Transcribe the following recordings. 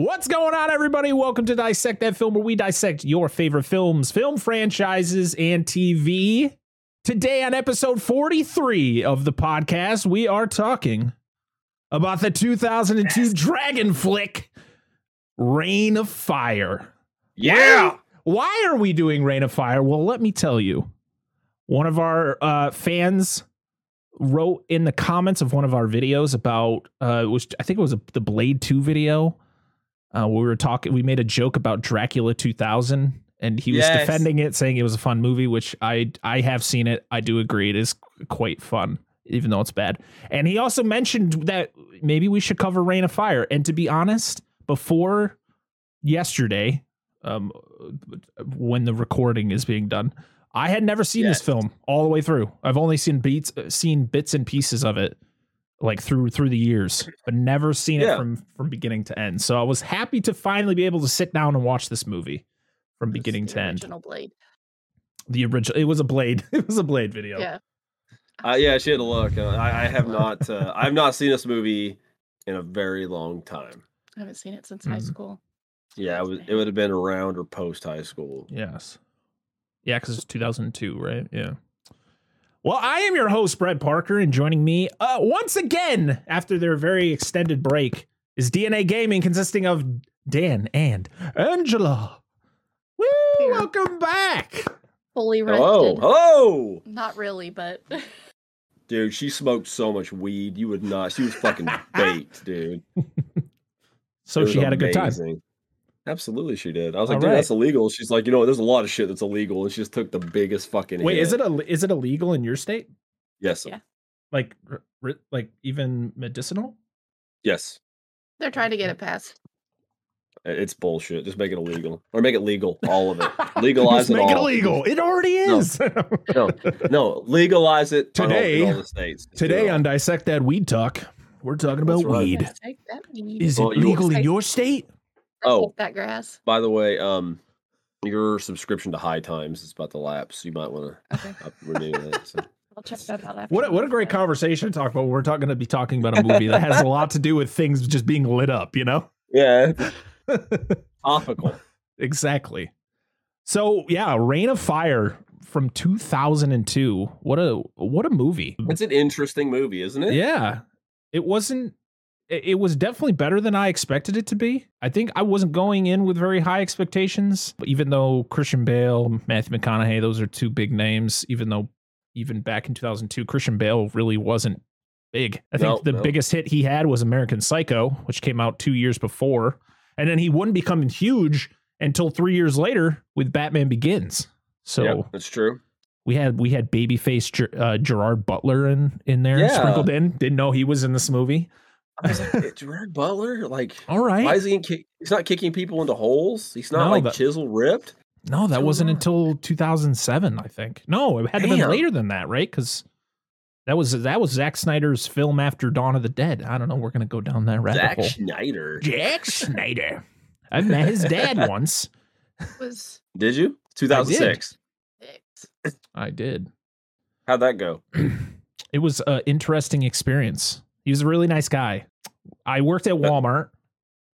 What's going on, everybody? Welcome to Dissect That Film, where we dissect your favorite films, film franchises, and TV. Today, on episode 43 of the podcast, we are talking about the 2002 dragon flick, Reign of Fire. Yeah. Why are we doing Reign of Fire? Well, let me tell you. One of our uh, fans wrote in the comments of one of our videos about uh, it was I think it was a, the Blade Two video. Uh, we were talking. We made a joke about Dracula 2000, and he was Yes. defending it, saying it was a fun movie. Which I I have seen it. I do agree it is quite fun, even though it's bad. And he also mentioned that maybe we should cover Reign of Fire. And to be honest, before yesterday, um, when the recording is being done, I had never seen this film all the way through. I've only seen beats, uh, seen bits and pieces of it, like through through the years, but never seen it from from beginning to end. So I was happy to finally be able to sit down and watch this movie from beginning the to end. original Blade. The original, it was a blade, it was a blade video. Yeah. Uh, yeah, she had a look. Uh, I, I have not. Uh, I've not seen this movie in a very long time. I haven't seen it since high Mhm. school. Yeah, it, was, it would have been around or post high school. Yes. Yeah, because it's 2002, right? Yeah. Well, I am your host, Brett Parker, and joining me uh, once again after their very extended break is DNA Gaming, consisting of Dan and Angela. Woo! Here. Welcome back. Fully rested. Hello, hello, Not really, but dude. She smoked so much weed. You would not. She was fucking baked, dude. So she had a good time. Amazing. Absolutely, she did. I was like, All dude, right. that's illegal. She's like, you know, there's a lot of shit that's illegal, and she just took the biggest fucking. Wait, hit. is it a, is it illegal in your state? Yes. Yeah. Like, r- r- like even medicinal? Yes. they're trying to get it passed. It's bullshit. Just make it illegal, or make it legal. All of it. Legalize Just it make it all. illegal. It already is. No, no, legalize it on in Today- all the states. Today on Dissect That Weed Talk, we're talking about right. weed. Yes, take that weed. Is it you- legal in Take- your state? Oh. That grass. By the way, um, your subscription to High Times is about to lapse. You might want Okay, to renew that. So. I'll check that out after. What a, what a great conversation to talk about. We're talking to be talking about a movie that has a lot to do with things just being lit up, you know? Yeah, topical. exactly. So yeah, Reign of Fire from 2002. What a what a movie. It's an interesting movie, isn't it? Yeah. It wasn't it was definitely better than I expected it to be. I think I wasn't going in with very high expectations, even though Christian Bale, Matthew McConaughey, those are two big names, even though even back in 2002 Christian Bale really wasn't big. I think No, the no. biggest hit he had was American Psycho, which came out 2 years before, and then he wouldn't become huge until 3 years later with Batman Begins. So Yep, that's true. we had we had babyface Ger, uh, Gerard Butler in in there Yeah. sprinkled in. Didn't know he was in this movie. I was like, "Eh, Gerard Butler, like, All right. why is he? In kick- he's not kicking people into holes. He's not No, like that- chisel ripped. no, that What's wasn't until 2007, I think. No, it had to be Damn. later than that, right? Because that was that was Zack Snyder's film after Dawn of the Dead. I don't know. We're gonna go down that rabbit Zack hole. Schneider. Jack Snyder. I've met his dad once. was Did you? 2006. six. I did. How'd that go? It was an interesting experience. He was a really nice guy. I worked at Walmart.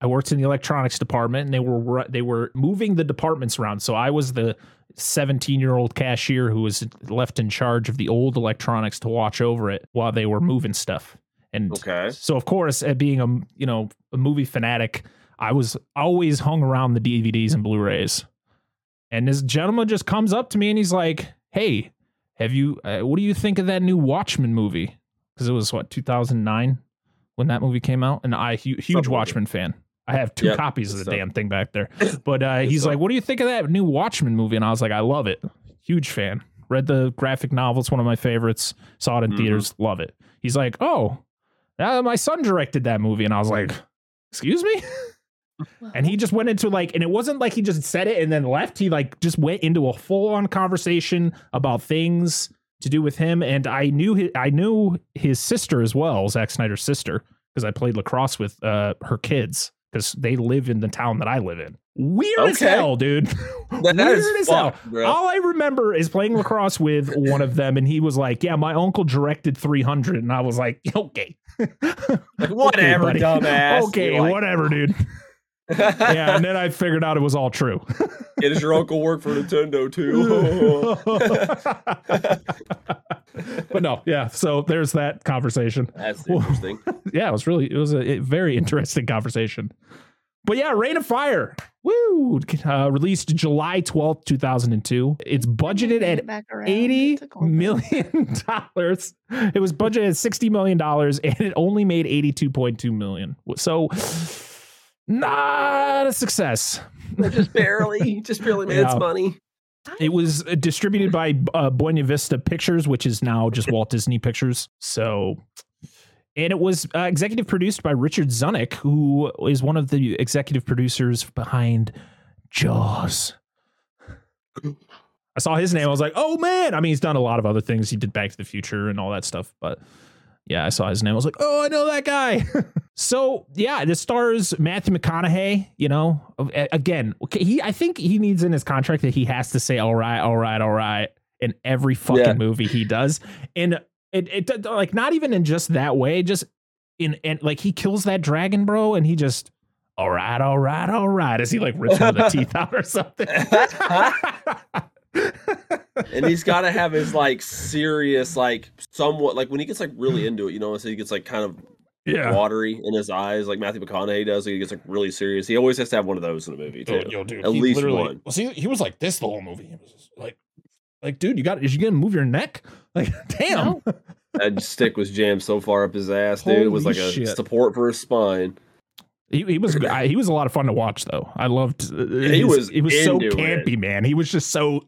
I worked in the electronics department, and they were they were moving the departments around. So I was the 17 year old cashier who was left in charge of the old electronics to watch over it while they were moving stuff. And Okay. so, of course, at being a you know a movie fanatic, I was always hung around the DVDs and Blu-rays. And this gentleman just comes up to me and he's like, "Hey, have you? Uh, what do you think of that new Watchmen movie? Because it was what 2009 when that movie came out, and I hu- huge Something like Watchmen fan. I have two Yep, copies of the stuff. damn thing back there. But uh, he's stuff. like, "What do you think of that new Watchmen movie?" And I was like, "I love it. Huge fan. Read the graphic novel. It's one of my favorites. Saw it in Mhm. theaters. Love it." He's like, "Oh, uh, my son directed that movie," and I was like, "Excuse me." and he just went into like and it wasn't like he just said it and then left he like just went into a full-on conversation about things to do with him and i knew his, i knew his sister as well Zack snyder's sister because i played lacrosse with uh, her kids because they live in the town that i live in weird as Okay. hell dude That- that is weird as hell bro. all i remember is playing lacrosse with one of them and he was like yeah my uncle directed 300 and i was like okay Like, whatever, buddy. dumbass. okay like, whatever dude yeah, and then I figured out it was all true. Yeah, does your uncle work for Nintendo too? but no, yeah. So there's that conversation. That's interesting. Yeah, it was really it was a, a very interesting conversation. But yeah, Reign of Fire, woo, uh, released July twelfth, two thousand and two. It's budgeted Get at back around. eighty It took a while. million dollars. It was budgeted at sixty million dollars, and it only made eighty-two point two million. So, not a success. just barely, just barely made its money. It was uh, distributed by uh, Buena Vista Pictures, which is now just Walt Disney Pictures. So, and it was uh, executive produced by Richard Zanuck, who is one of the executive producers behind Jaws. I saw his name. I was like, oh man. I mean, he's done a lot of other things. He did Back to the Future and all that stuff. But yeah, I saw his name. I was like, oh, I know that guy. so yeah, this stars Matthew McConaughey. You know, again, he I think he needs in his contract that he has to say all right, all right, all right in every fucking Yeah. movie he does, and it it like not even in just that way, just in and like he kills that dragon, bro, and he just. All right, all right, all right. As he like rips one of the teeth out or something. and he's got to have his like serious, like somewhat like when he gets like really into it, you know, so he gets like kind of yeah. watery in his eyes, like Matthew McConaughey does. He gets like really serious. He always has to have one of those in a movie oh, too. Yo, dude, At he least literally- one. Well, see, he was like this the whole movie. He was just like, like, dude, you got, is you gonna move your neck? Like, damn. No. That stick was jammed so far up his ass, dude. it was like a shit. support for his spine. He, he was, I, he was a lot of fun to watch, though. I loved. uh, he his- was He was so into it. campy, man. He was just so.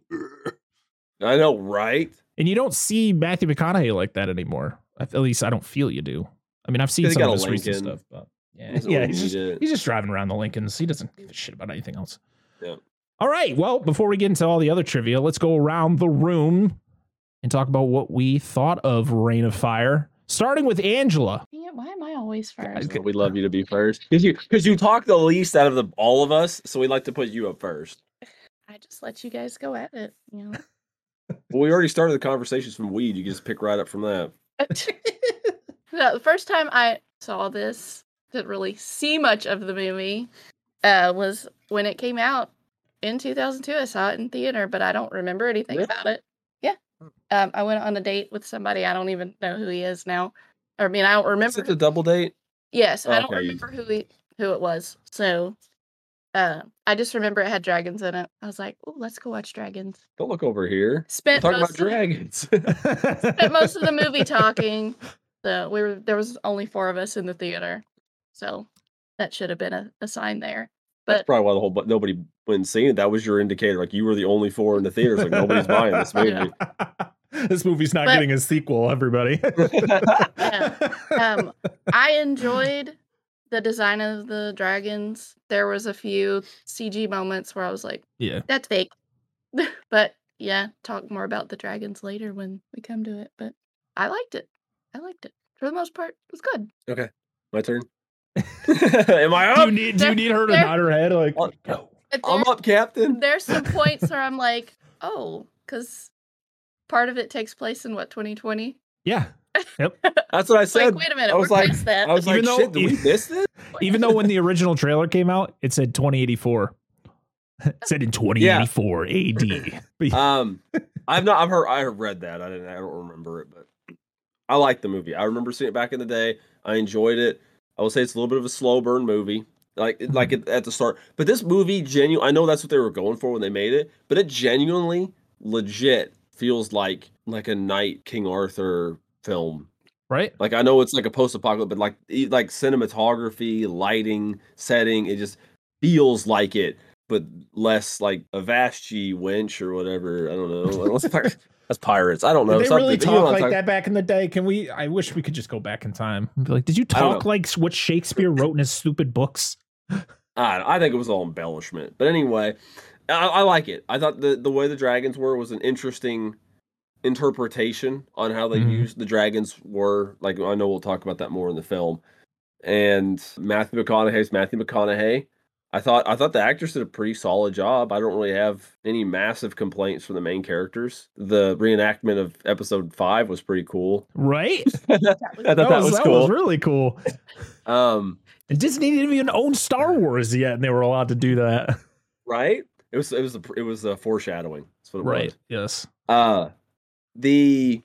I know, right? And you don't see Matthew McConaughey like that anymore. At least I don't feel you do. I mean, I've seen some of his recent stuff, but yeah, yeah, he's just, he's just driving around the Lincolns. He doesn't give a shit about anything else. Yeah. All right. Well, before we get into all the other trivia, let's go around the room and talk about what we thought of Reign of Fire. Starting with Angela. Why am I always first? Okay. We'd love you to be first because you because you talk the least out of the all of us, so we like to put you up first. I just let you guys go at it. You know. Well, we already started the conversations from weed. You can just pick right up from that. no, the first time I saw this, didn't really see much of the movie, uh, was when it came out in 2002. I saw it in theater, but I don't remember anything Yeah. about it. Um, I went on a date with somebody. I don't even know who he is now. I mean, I don't Is remember. it the double date? Yes, I don't Okay, remember who he, who it was. So, uh, I just remember it had dragons in it. I was like, "Oh, let's go watch dragons." Don't look over here. Spent Talk about dragons. spent most of the movie talking. So we were there was only four of us in the theater, so that should have been a, a sign there. That's probably why the whole but nobody went seeing it. That was your indicator. Like you were the only four in the theaters. Like nobody's buying this movie. this movie's not But- getting a sequel, everybody. um, I enjoyed the design of the dragons. There was a few CG moments where I was like, yeah. "That's fake," but yeah, talk more about the dragons later when we come to it. But I liked it. I liked it for the most part. It was good. Okay, my turn. Am I Do up? you need do There- you need her to there- nod her head like Oh, no? But I'm up, Captain. there's some points where I'm like, oh, because part of it takes place in what 2020. Yeah. Yep. That's what I It's like, said. wait a minute, I was we're like- that. I was Even like, though- shit, did we miss this? Even though when the original trailer came out, it said 2084. it said in 2084 AD. Um, I've not. I've heard. I have read that. I didn't. I don't remember it, but I like the movie. I remember seeing it back in the day. I enjoyed it. I will say it's a little bit of a slow burn movie, like mm-hmm. like it, at the start. But this movie, genuine. I know that's what they were going for when they made it, but it genuinely, legit feels like like a Knight King Arthur film. right? Like I know it's like a post-apocalypse, but like like cinematography, lighting, setting, it just feels like it, but less like a Vashti wench or whatever. I don't know. That's pirates. I don't know. Did they really something, but you know talk like talking- that back in the day? Can we? I wish we could just go back in time. and be like, did you talk like what Shakespeare wrote in his stupid books? I, I think it was all embellishment. But anyway, I, I like it. I thought the the way the dragons were was an interesting interpretation on how they Mhm. used the dragons were. Like I know we'll talk about that more in the film. And Matthew McConaughey's Matthew McConaughey. I thought I thought the actors did a pretty solid job. I don't really have any massive complaints from the main characters. The reenactment of episode five was pretty cool. Right? I thought that, was, cool. was really cool. um, And Disney didn't even own Star Wars yet, and they were allowed to do that. right? It was it was a, it was a foreshadowing. That's what it was. Yes. Uh the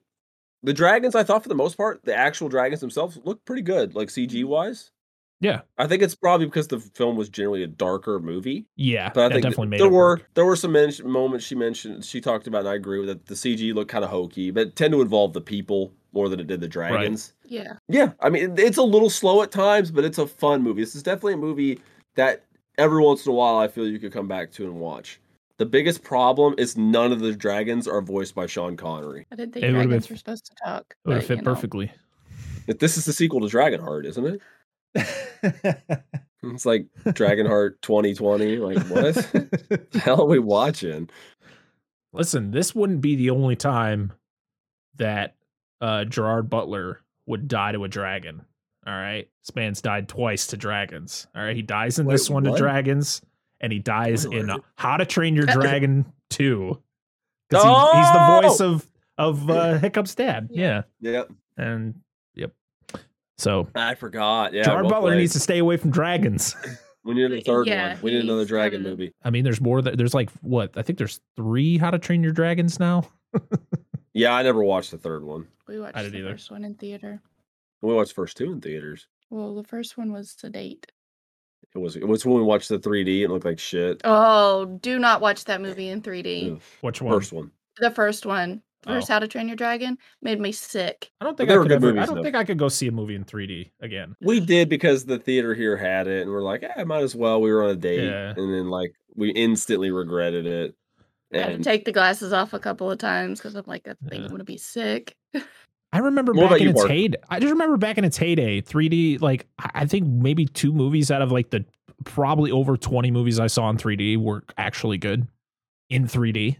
the dragons I thought for the most part, the actual dragons themselves looked pretty good, like CG wise. Yeah. I think it's probably because the film was generally a darker movie. Yeah. But I that think definitely made there were work. there were some men- moments she mentioned she talked about, and I agree with it. The CG looked kind of hokey, but it tend to involve the people more than it did the dragons. Yeah. Yeah, I mean it's a little slow at times, but it's a fun movie. This is definitely a movie that every once in a while I feel you could come back to and watch. The biggest problem is none of the dragons are voiced by Sean Connery. I didn't think It dragons been- were supposed to talk. It would have fit you know. perfectly. This is the sequel to Dragonheart, isn't it? It's like Dragonheart 2020. Like what? the hell are we watching? Listen, this wouldn't be the only time that uh, Gerard Butler would die to a dragon. All right. This man's died twice to dragons. All right. He dies in Wait, this one what? to dragons, and he dies in How to Train Your Dragon 2. Because he, he's the Oh! voice of of uh, Hiccup's dad. Yeah. Yep, And yep. So I forgot. Yeah, Gerard well Butler played. needs to stay away from dragons. We need a third Yeah, one. We need another dragon movie. I mean, there's more that there's like what? I think there's three How to Train Your Dragons now. Yeah, I never watched the third one. We watched didn't the either. first one in theater. We watched the first two in theaters. Well, the first one was Sedate. It was it was when we watched the 3D. It looked like shit. Oh, do not watch that movie in 3D. Ugh. Which one? First one. The first one, first Oh. How to Train Your Dragon, made me sick. I don't think they I were could good ever, I don't though. think I could go see a movie in 3D again. We did because the theater here had it, and we're like, eh, might as well. We were on a date, Yeah. and then like we instantly regretted it. I had to take the glasses off a couple of times because I'm like, I think Yeah. I'm gonna be sick. I remember What back in you, its heyday. I just remember back in its heyday, 3D. Like I I think maybe two movies out of like the probably over 20 movies I saw in 3D were actually good in 3D.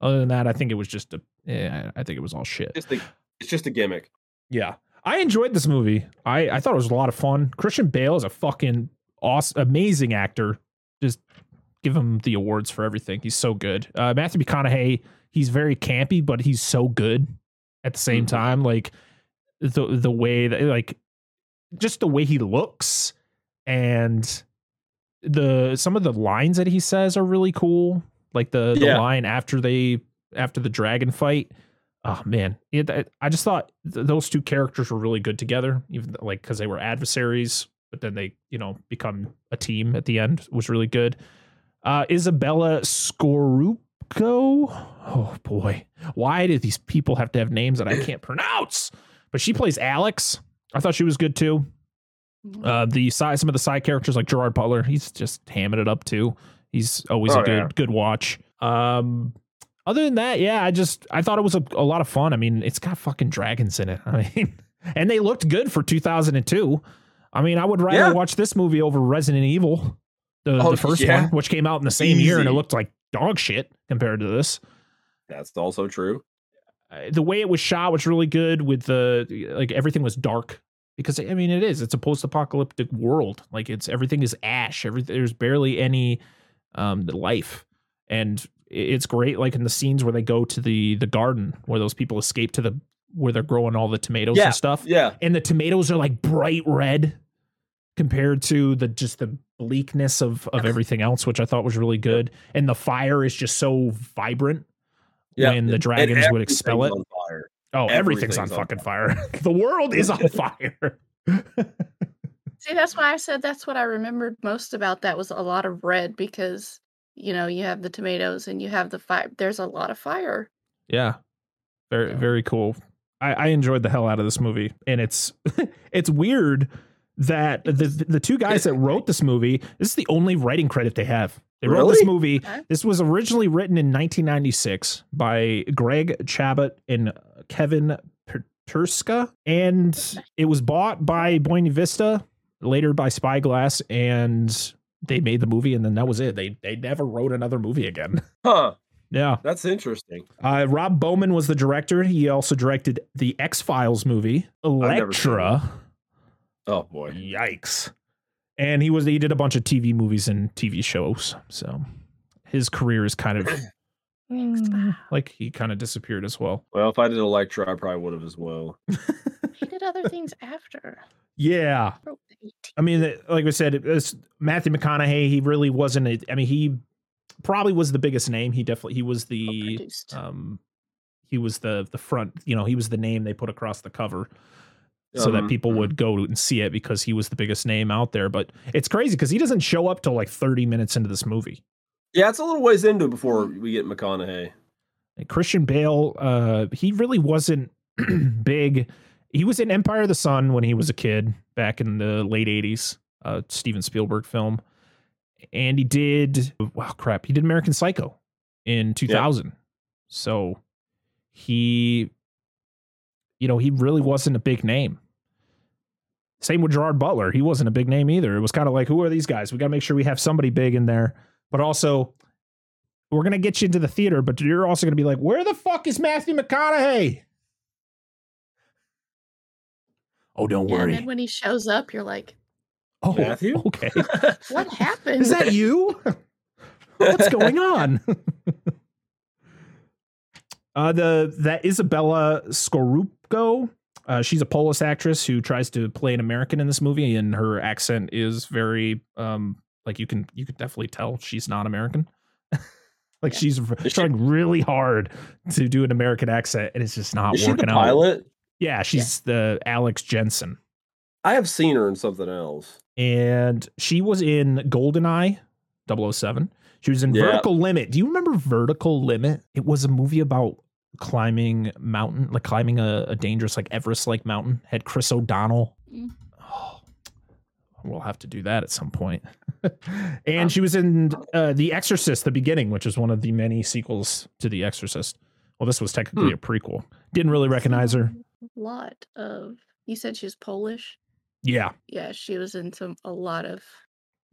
Other than that, I think it was just a. Yeah, I think it was all shit. just a, it's just a gimmick. Yeah, I enjoyed this movie. I I thought it was a lot of fun. Christian Bale is a fucking awesome, amazing actor. Just give him the awards for everything. He's so good. Uh, Matthew McConaughey, he's very campy, but he's so good at the same Mhm. time. Like the the way that like just the way he looks and the some of the lines that he says are really cool. Like the the Yeah. line after they after the dragon fight. Oh man, it, I- just thought th- those two characters were really good together, even like because they were adversaries, but then they you know become a team at the end. It was really good. Uh, Izabella Scorupco. Oh boy, why do these people have to have names that I can't pronounce? But she plays Alex. I thought she was good too. Mhm. Uh, the side, some of the side characters like Gerard Butler, he's just hamming it up too. He's always Oh, a good yeah. good watch. Um, other than that, yeah, I just I thought it was a, a lot of fun. I mean, it's got fucking dragons in it. I mean, and they looked good for 2002. I mean, I would rather Yeah. watch this movie over Resident Evil, the, Oh, the first yeah. one, which came out in the same year, and it looked like dog shit compared to this. That's also true. Uh, the way it was shot was really good with the like everything was dark because I mean it is it's a post-apocalyptic world like it's everything is ash everything there's barely any um life and it's great like in the scenes where they go to the the garden where those people escape to the where they're growing all the tomatoes Yeah. and stuff Yeah, and the tomatoes are like bright red compared to the just the bleakness of of everything else which I thought was really good and the fire is just so vibrant yeah. when the dragons would expel it on fire. Oh, everything's, Everything's on fucking fire. the world is on fire. See, that's why I said that's what I remembered most about that was a lot of red because you know you have the tomatoes and you have the fire. There's a lot of fire. yeah. Very Yeah. very cool. I, I enjoyed the hell out of this movie. And it's it's weird that the the two guys that wrote this movie, this is the only writing credit they have. They wrote this movie. Okay. This was originally written in 1996 by Greg Chabot and uh, Kevin Peterka, and it was bought by Buena Vista, later by Spyglass, and they made the movie, and then that was it. They they never wrote another movie again. Huh. yeah. That's interesting. Uh, Rob Bowman was the director. He also directed the X Files movie, never seen Elektra. Oh boy. Yikes. and he was he did a bunch of TV movies and TV shows. So his career is kind of like he kind of disappeared as well. Well, if I did Elektra, I probably would have as well. he did other things after. Yeah, I mean, like I said, it was Matthew McConaughey. He really wasn't. A, I mean, he probably was the biggest name. He definitely he was the um he was the the front. You know, he was the name they put across the cover so um, that people mm. would go and see it because he was the biggest name out there. But it's crazy because he doesn't show up till like 30 minutes into this movie. Yeah, it's a little ways into it before we get McConaughey. And Christian Bale, uh, he really wasn't big. He was in Empire of the Sun when he was a kid back in the late 80s, uh, Steven Spielberg film. And he did, wow, crap, he did American Psycho in 2000. So he, you know, he really wasn't a big name. Same with Gerard Butler. He wasn't a big name either. It was kind of like, who are these guys? We got to make sure we have somebody big in there. But also, we're going to get you into the theater, but you're also going to be like, where the fuck is Matthew McConaughey? Oh, don't yeah, worry. And then when he shows up, you're like, oh, Matthew? Okay. what happened? Is that you? What's going on? uh, the that Izabella Scorupco uh, she's a Polish actress who tries to play an American in this movie, and her accent is very um, like you can you can definitely tell she's not American. like yeah. she's is trying she, really hard to do an American accent, and it's just not is working she the out. Pilot? Yeah, she's yeah. the Alex Jensen. I have seen her in something else, and she was in Goldeneye 007. She was in yeah. Vertical Limit. Do you remember Vertical Limit? It was a movie about climbing mountain, like climbing a, a dangerous like Everest like mountain. Had Chris O'Donnell. Mm. Oh, we'll have to do that at some point. and um, she was in uh, The Exorcist: The Beginning, which is one of the many sequels to The Exorcist. Well, this was technically hmm. a prequel. Didn't really recognize her. A lot of. You said she was Polish. Yeah. Yeah, she was in some a lot of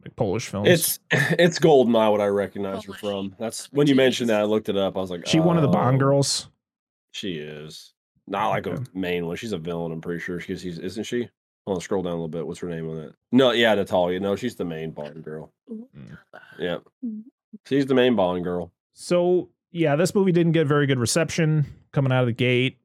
like Polish films. It's it's Goldeneye what I recognize Polish. her from. That's when you mentioned that I looked it up. I was like, she oh, one of the Bond girls. She is not like okay. a main one. She's a villain. I'm pretty sure she's isn't she? Hold on, scroll down a little bit. What's her name on that? No, yeah, Natalia. No, she's the main Bond girl. Mm. Yeah, she's the main Bond girl. So yeah, this movie didn't get very good reception coming out of the gate.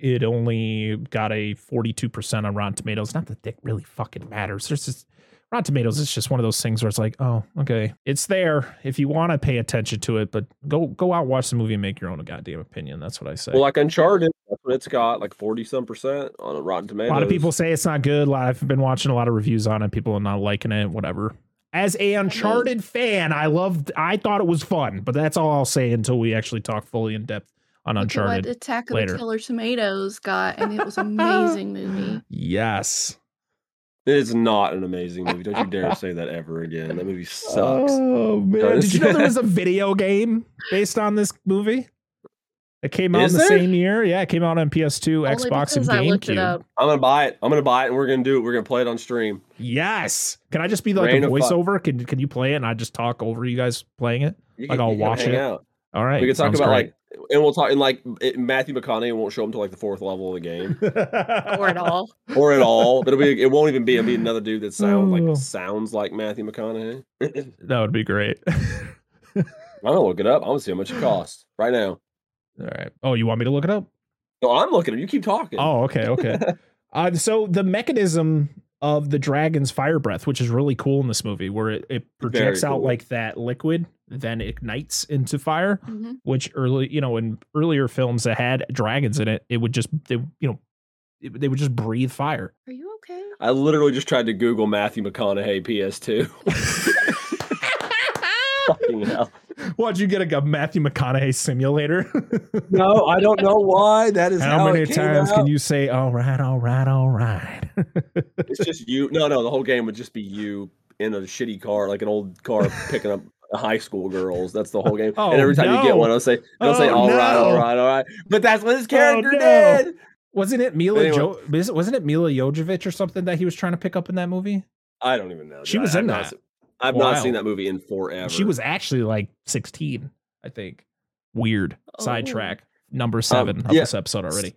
It only got a 42% on Rotten Tomatoes. Not that it really fucking matters. There's just Rotten Tomatoes is just one of those things where it's like, oh, okay, it's there if you want to pay attention to it, but go go out watch the movie and make your own goddamn opinion. That's what I say. Well, like Uncharted, that's what it's got, like forty some percent on a Rotten Tomatoes. A lot of people say it's not good. I've been watching a lot of reviews on it. People are not liking it. Whatever. As a Uncharted fan, I loved. I thought it was fun, but that's all I'll say until we actually talk fully in depth on Look Uncharted. what Attack of later. the Killer Tomatoes got, and it was an amazing movie. Yes. It is not an amazing movie. Don't you dare say that ever again. That movie sucks. Oh man! Did you know there was a video game based on this movie? It came out is in the there? same year. Yeah, it came out on PS2, Only Xbox, and GameCube. I'm gonna buy it. I'm gonna buy it, and we're gonna do it. We're gonna play it on stream. Yes. Can I just be like Rain a voiceover? Can Can you play it, and I just talk over you guys playing it? You like can, I'll watch it. Out. All right. We can talk about great. like and we'll talk and like it, Matthew McConaughey won't show him to like the fourth level of the game, or at all, or at all. But it'll be it won't even be it'll be another dude that sounds like oh. sounds like Matthew McConaughey. that would be great. I'm gonna look it up. I'm gonna see how much it costs right now. All right. Oh, you want me to look it up? No, I'm looking at You keep talking. Oh, okay, okay. uh, so the mechanism of the dragon's fire breath, which is really cool in this movie, where it, it projects cool. out like that liquid, then ignites into fire. Mm-hmm. Which early, you know, in earlier films that had dragons in it, it would just, they, you know, it, they would just breathe fire. Are you okay? I literally just tried to Google Matthew McConaughey PS2. Fucking hell. Why'd you get a, a Matthew McConaughey simulator? no, I don't know why. That is how, how many times out. can you say "all right, all right, all right"? it's just you. No, no, the whole game would just be you in a shitty car, like an old car, picking up high school girls. That's the whole game. Oh, and every time no. you get one, I'll say, "I'll oh, say all no. right, all right, all right." But that's what his character oh, no. did. Wasn't it Milla? Anyway. Jo- wasn't it Milla Jovovich or something that he was trying to pick up in that movie? I don't even know. She was in that. I've not seen that movie in forever. She was actually like 16, I think. Weird. Oh. Sidetrack. Number um, seven um, of yeah. this episode already.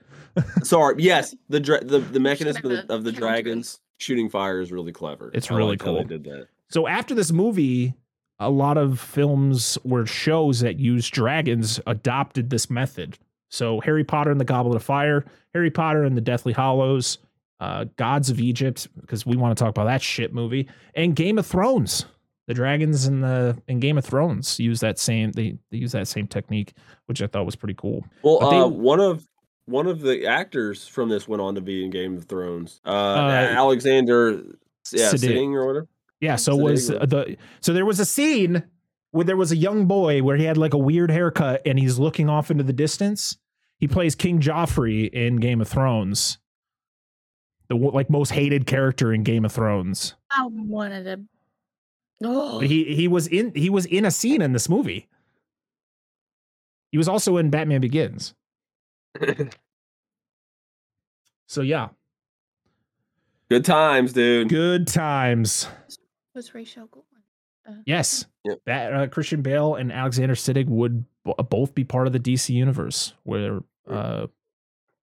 Sorry. Yes, the dra- the the mechanism of the, of the dragons shooting fire is really clever. It's I really like how they cool. did that. So after this movie, a lot of films or shows that use dragons adopted this method. So Harry Potter and the Goblet of Fire, Harry Potter and the Deathly Hallows, uh, Gods of Egypt, because we want to talk about that shit movie, and Game of Thrones. The dragons in the in Game of Thrones use that same they, they use that same technique, which I thought was pretty cool. Well, they- uh, one of one of the actors from this went on to be in Game of Thrones. Uh, Alexander, yeah, Siddig. Sitting or whatever. Yeah, so So there was you go. uh, the so there was a scene where there was a young boy where he had like a weird haircut and he's looking off into the distance. He plays King Joffrey in Game of Thrones. The like most hated character in Game of Thrones. I wanted to. Oh, he he was in he was in a scene in this movie. He was also in Batman Begins. So yeah, Good times, dude. good times. Was Rachel Goldman? Yes. Yep. That uh, Christian Bale and Alexander Siddig would b- both be part of the DC universe where uh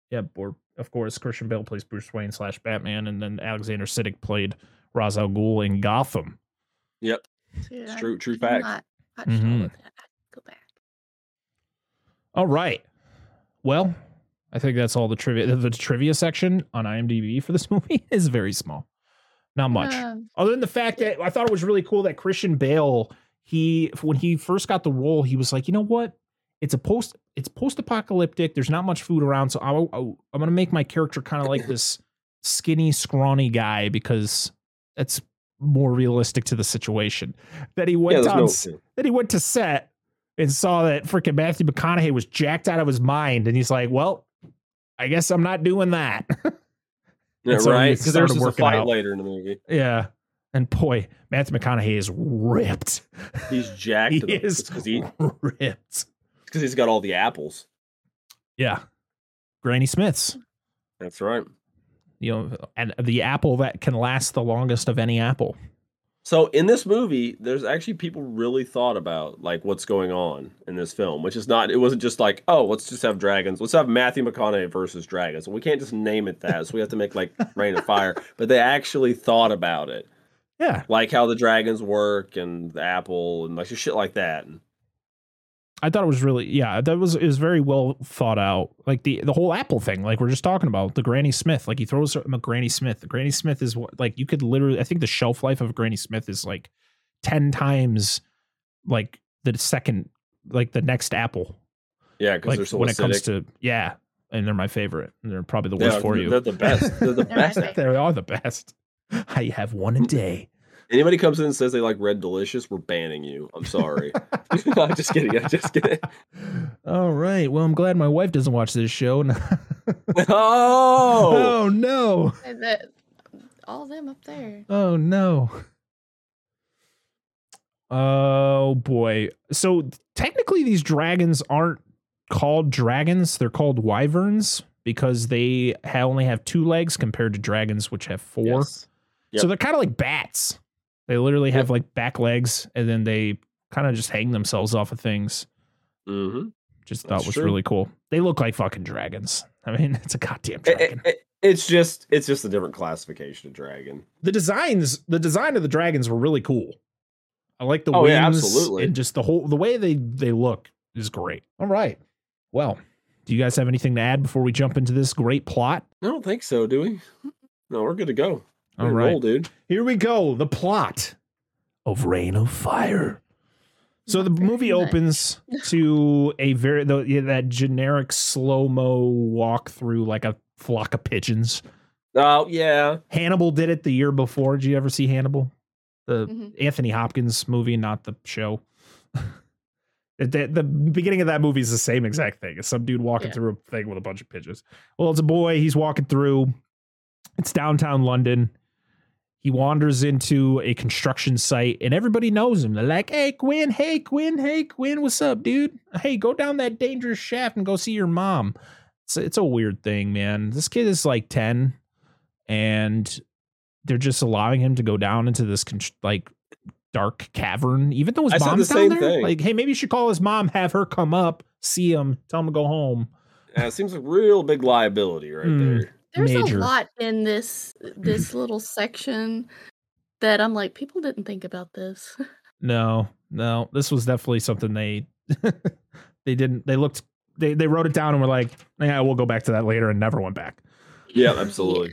yeah, or of course Christian Bale plays Bruce Wayne slash Batman and then Alexander Siddig played Ra's al Ghul in Gotham. Dude, It's I true, true fact. not watch Mhm. all of that. I have to Go back. All right. Well, I think that's all the trivia. The, the trivia section on IMDb for this movie is very small. Not much. Um, Other than the fact that I thought it was really cool that Christian Bale, he when he first got the role, he was like, you know what? It's a post. It's post-apocalyptic. There's not much food around, so I, I, I'm gonna make my character kind of like this skinny, scrawny guy because that's more realistic to the situation. That he went there's on. no. Then he went to set and saw that freaking Matthew McConaughey was jacked out of his mind, and he's like, well. I guess I'm not doing that. Yeah, so right. Because there's a fight out. later in the movie. Yeah. And boy, Matthew McConaughey is ripped. He's jacked. he is because he, ripped. because he's got all the apples. Yeah. Granny Smith's. That's right. You know, and the apple that can last the longest of any apple. So in this movie, there's actually people really thought about like what's going on in this film, which is not. It wasn't just like, oh, let's just have dragons. Let's have Matthew McConaughey versus dragons. We can't just name it that. So we have to make like Reign of Fire. But they actually thought about it, Yeah. like how the dragons work and the apple and like shit like that. And I thought it was really yeah, that was it was very well thought out. Like the the whole apple thing, like we're just talking about, the Granny Smith. Like he throws him a Granny Smith. The Granny Smith is what like you could literally I think the shelf life of Granny Smith is like 10 times like the second like the next apple. yeah, because like so when it comes to yeah, and they're my favorite. And they're probably the Yeah, worst for you. They're the best. They're the best. they are the best. I have one a day. Anybody comes in and says they like red delicious, we're banning you. I'm sorry. I'm just kidding. I'm just kidding. All right. Well, I'm glad my wife doesn't watch this show. Oh, oh no. and that- all them up there. Oh no. Oh boy. So technically these dragons aren't called dragons, they're called wyverns because they only have two legs compared to dragons which have four. Yes. So they're kind of like bats. They literally have like back legs and then they kind of just hang themselves off of things. Mm-hmm. Just thought That's was true. really cool. They look like fucking dragons. I mean, it's a goddamn dragon. it- it- it's just it's just a different classification of dragon. the designs the design of the dragons were really cool i like the Oh, wings yeah, absolutely. and just the whole the way they they look is great all right well do you guys have anything to add before we jump into this great plot I don't think so, do we? No, we're good to go. All Good right roll, dude. here we go the plot of reign of fire so the Not very movie much. opens to a very the, yeah, that generic slow mo walk through like a flock of pigeons Oh yeah, hannibal did it the year before did you ever see hannibal the Mhm. Anthony Hopkins movie, not the show. the, the beginning of that movie is the same exact thing. It's some dude walking Yeah. through a thing with a bunch of pigeons. Well, it's a boy. He's walking through. It's downtown London. He wanders into a construction site, and everybody knows him. They're like, "Hey, Quinn! Hey, Quinn! Hey, Quinn! What's up, dude? Hey, go down that dangerous shaft and go see your mom." It's it's a weird thing, man. This kid is like ten, and they're just allowing him to go down into this con- like dark cavern, even though his I mom's the down there. thing. Like, hey, maybe you should call his mom, have her come up, see him, tell him to go home. yeah it seems like a real big liability right Hmm. there. There's major. a lot in this this little section that I'm like, people didn't think about this. No, no, this was definitely something they they didn't. They looked. They they wrote it down and were like, yeah, we'll go back to that later, and never went back. Yeah, absolutely.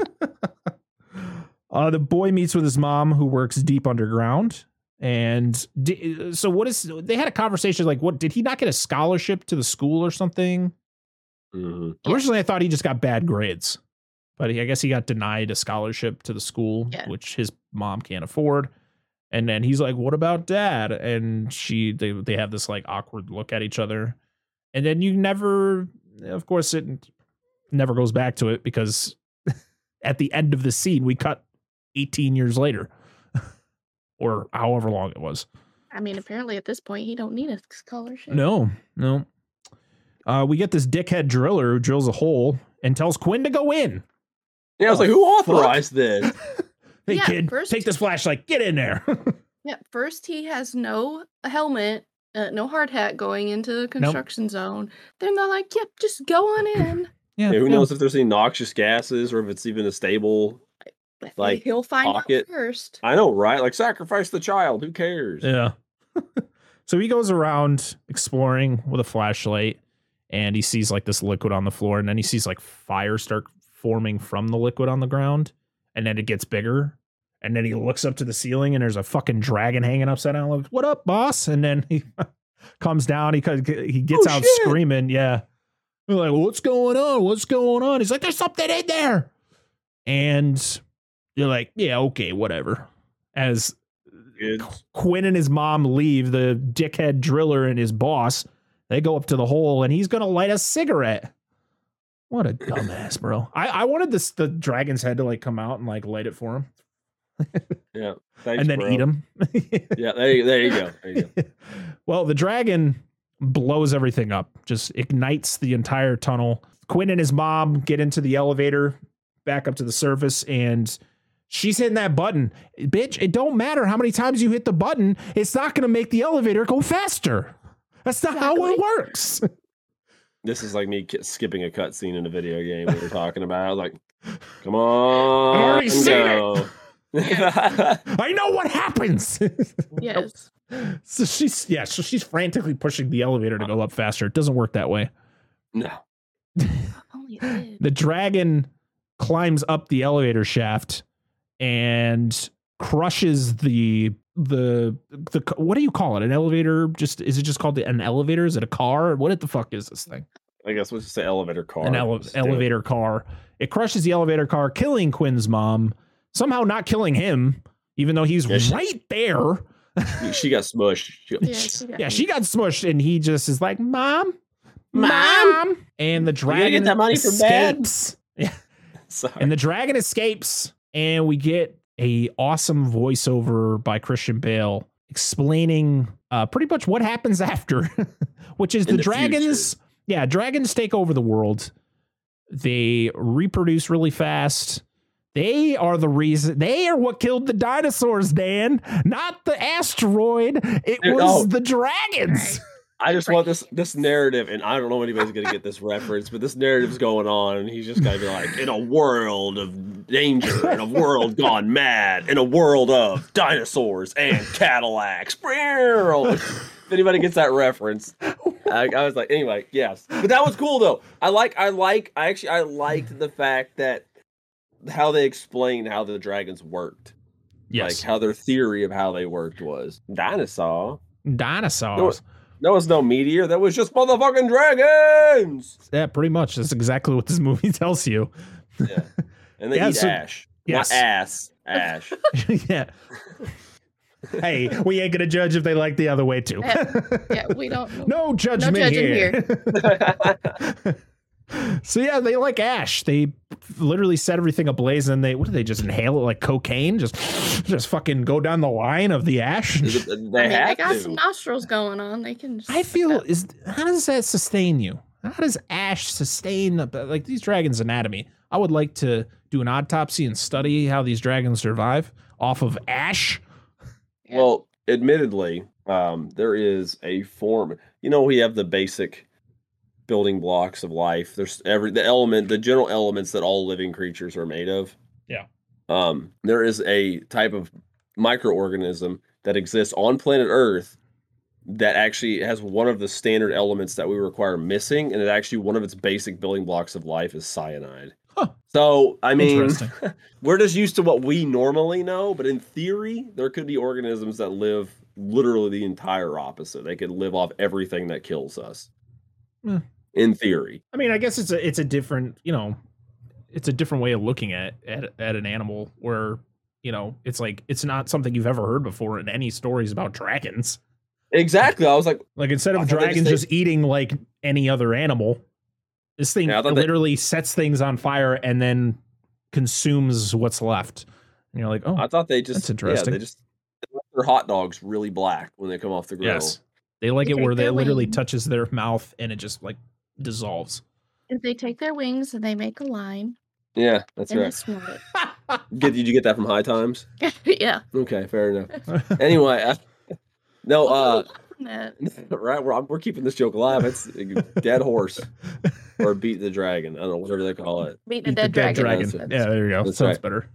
Uh, the boy meets with his mom, who works deep underground. And di- so, what is? They had a conversation like, what did he not get a scholarship to the school or something? Mhm. Originally, I thought he just got bad grades, but he, I guess he got denied a scholarship to the school, Yeah. which his mom can't afford. And then he's like, "What about dad?" And she, they, they have this like awkward look at each other, and then you never, of course, it never goes back to it because at the end of the scene, we cut 18 years later, or however long it was. I mean, apparently at this point he don't need a scholarship. No, no. Uh, we get this dickhead driller who drills a hole and tells Quinn to go in. Yeah, I was Oh, like, who fuck. authorized this? hey Yeah, kid, first- take this flashlight. Get in there. Yeah, first he has no helmet, uh, no hard hat going into the construction zone. Then they're like, "Yep, just go on in." yeah, Yeah, who yeah. knows if there's any noxious gases or if it's even a stable? But Like, he'll find pocket. out first. I know, right? Like sacrifice the child. Who cares? Yeah. so he goes around exploring with a flashlight and he sees like this liquid on the floor and then he sees like fire start forming from the liquid on the ground and then it gets bigger and then he looks up to the ceiling and there's a fucking dragon hanging upside down like what up boss and then he comes down he he gets Oh, out shit. screaming yeah We're like what's going on what's going on he's like there's something in there and you're like yeah okay whatever as. Quinn and his mom leave, the dickhead driller and his boss, they go up to the hole and he's gonna light a cigarette. What a dumbass, bro. I, I wanted this the dragon's head to like come out and like light it for him Yeah. Thanks, and then bro. eat him. Yeah, there you, there you go. There you go. well, the dragon blows everything up, just ignites the entire tunnel. Quinn and his mom get into the elevator back up to the surface and she's hitting that button. Bitch, it don't matter how many times you hit the button, it's not going to make the elevator go faster. That's not how it works. This is like me skipping a cutscene in a video game we were talking about. I was like, come on, already seen it. go. I know what happens. Yes. so she's yeah, so she's frantically pushing the elevator to go up faster. It doesn't work that way. no. Only it did. the dragon climbs up the elevator shaft and crushes the the the what do you call it an elevator just is it just called an elevator is it a car what the fuck is this thing I guess we'll just say elevator car. an ele- Just do it. elevator car it crushes the elevator car killing quinn's mom somehow not killing him even though he's Yeah, she- right there She got smushed. She got- Yeah, she got yeah she got smushed and he just is like mom Mom? mom and the dragon get that money from Dad? escapes. yeah Sorry. and the dragon escapes and we get a awesome voiceover by christian bale explaining uh, pretty much what happens after which is the, the dragons yeah dragons take over the world. They reproduce really fast. They are the reason they are what killed the dinosaurs dan not the asteroid. It Dude, was oh. the dragons I just want this this narrative, and I don't know if anybody's gonna get this reference, but this narrative's going on, and he's just gotta be like, in a world of danger, in a world gone mad, in a world of dinosaurs and Cadillacs. if anybody gets that reference, I, I was like, anyway, yes. But that was cool though. I like, I like, I actually, I liked the fact that how they explained how the dragons worked, yes like how their theory of how they worked was dinosaur. dinosaurs That was no meteor. That was just motherfucking dragons. yeah pretty much that's exactly what this movie tells you Yeah. And they Yeah, eat so- ash. yes. Not ass. Ash. yeah. Hey, we ain't gonna judge if they like the other way too. Yeah, we don't know. no judgment judging here. So yeah, they like ash. They literally set everything ablaze, and they what do they just inhale it like cocaine? Just, just fucking go down the line of the ash. they I mean, they got to. some nostrils going on. They can. Just I feel up. is how does that sustain you? How does ash sustain like these dragons' anatomy? I would like to do an autopsy and study how these dragons survive off of ash. Yeah. Well, admittedly, um, there is a form. You know, we have the basic building blocks of life. There's every the element, the general elements that all living creatures are made of. Yeah. Um, there is a type of microorganism that exists on planet Earth that actually has one of the standard elements that we require missing, and it actually one of its basic building blocks of life is cyanide. Huh. So I mean, we're just used to what we normally know, but in theory, there could be organisms that live literally the entire opposite. They could live off everything that kills us. Hmm. In theory. I mean, I guess it's a it's a different, you know, it's a different way of looking at at, at an animal where, you know, it's like it's not something you've ever heard before in any stories about dragons. Exactly. I was like, Like instead of dragons just- just eating like any other animal, this thing Yeah, thought they- literally sets things on fire and then consumes what's left. And you're like, oh, I thought they just That's interesting. Yeah, they just their hot dogs really black when they come off the grill. yes. They like They it where take they literally wings. touches their mouth and it just like dissolves. If they take their wings and they make a line Yeah, that's and they right. snort Get, did you get that from High Times? yeah. Okay, fair enough. Anyway, I, no, uh, right, we're, we're keeping this joke alive. It's a dead horse or beat the dragon. I don't know, whatever they call it. Beat the Eat dead, the dead dragon. dragon. Yeah, there you go. that's Sounds right. better.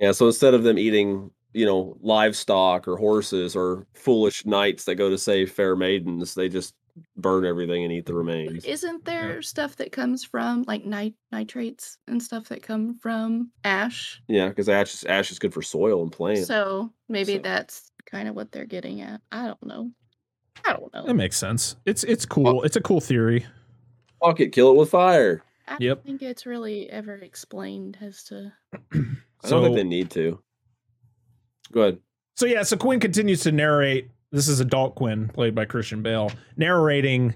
Yeah, so instead of them eating, you know, livestock or horses or foolish knights that go to save fair maidens, they just burn everything and eat the remains. Isn't there stuff that comes from like nit- nitrates and stuff that come from ash? Yeah, because ash is, ash is good for soil and plants. So maybe So- that's kind of what they're getting at. I don't know. I don't know. That makes sense. It's it's cool. It's a cool theory. Fuck it, kill it with fire. I Yep. don't think it's really ever explained as to. I don't So think they need to. Go ahead. so yeah, so Quinn continues to narrate. This is adult Quinn, played by Christian Bale, narrating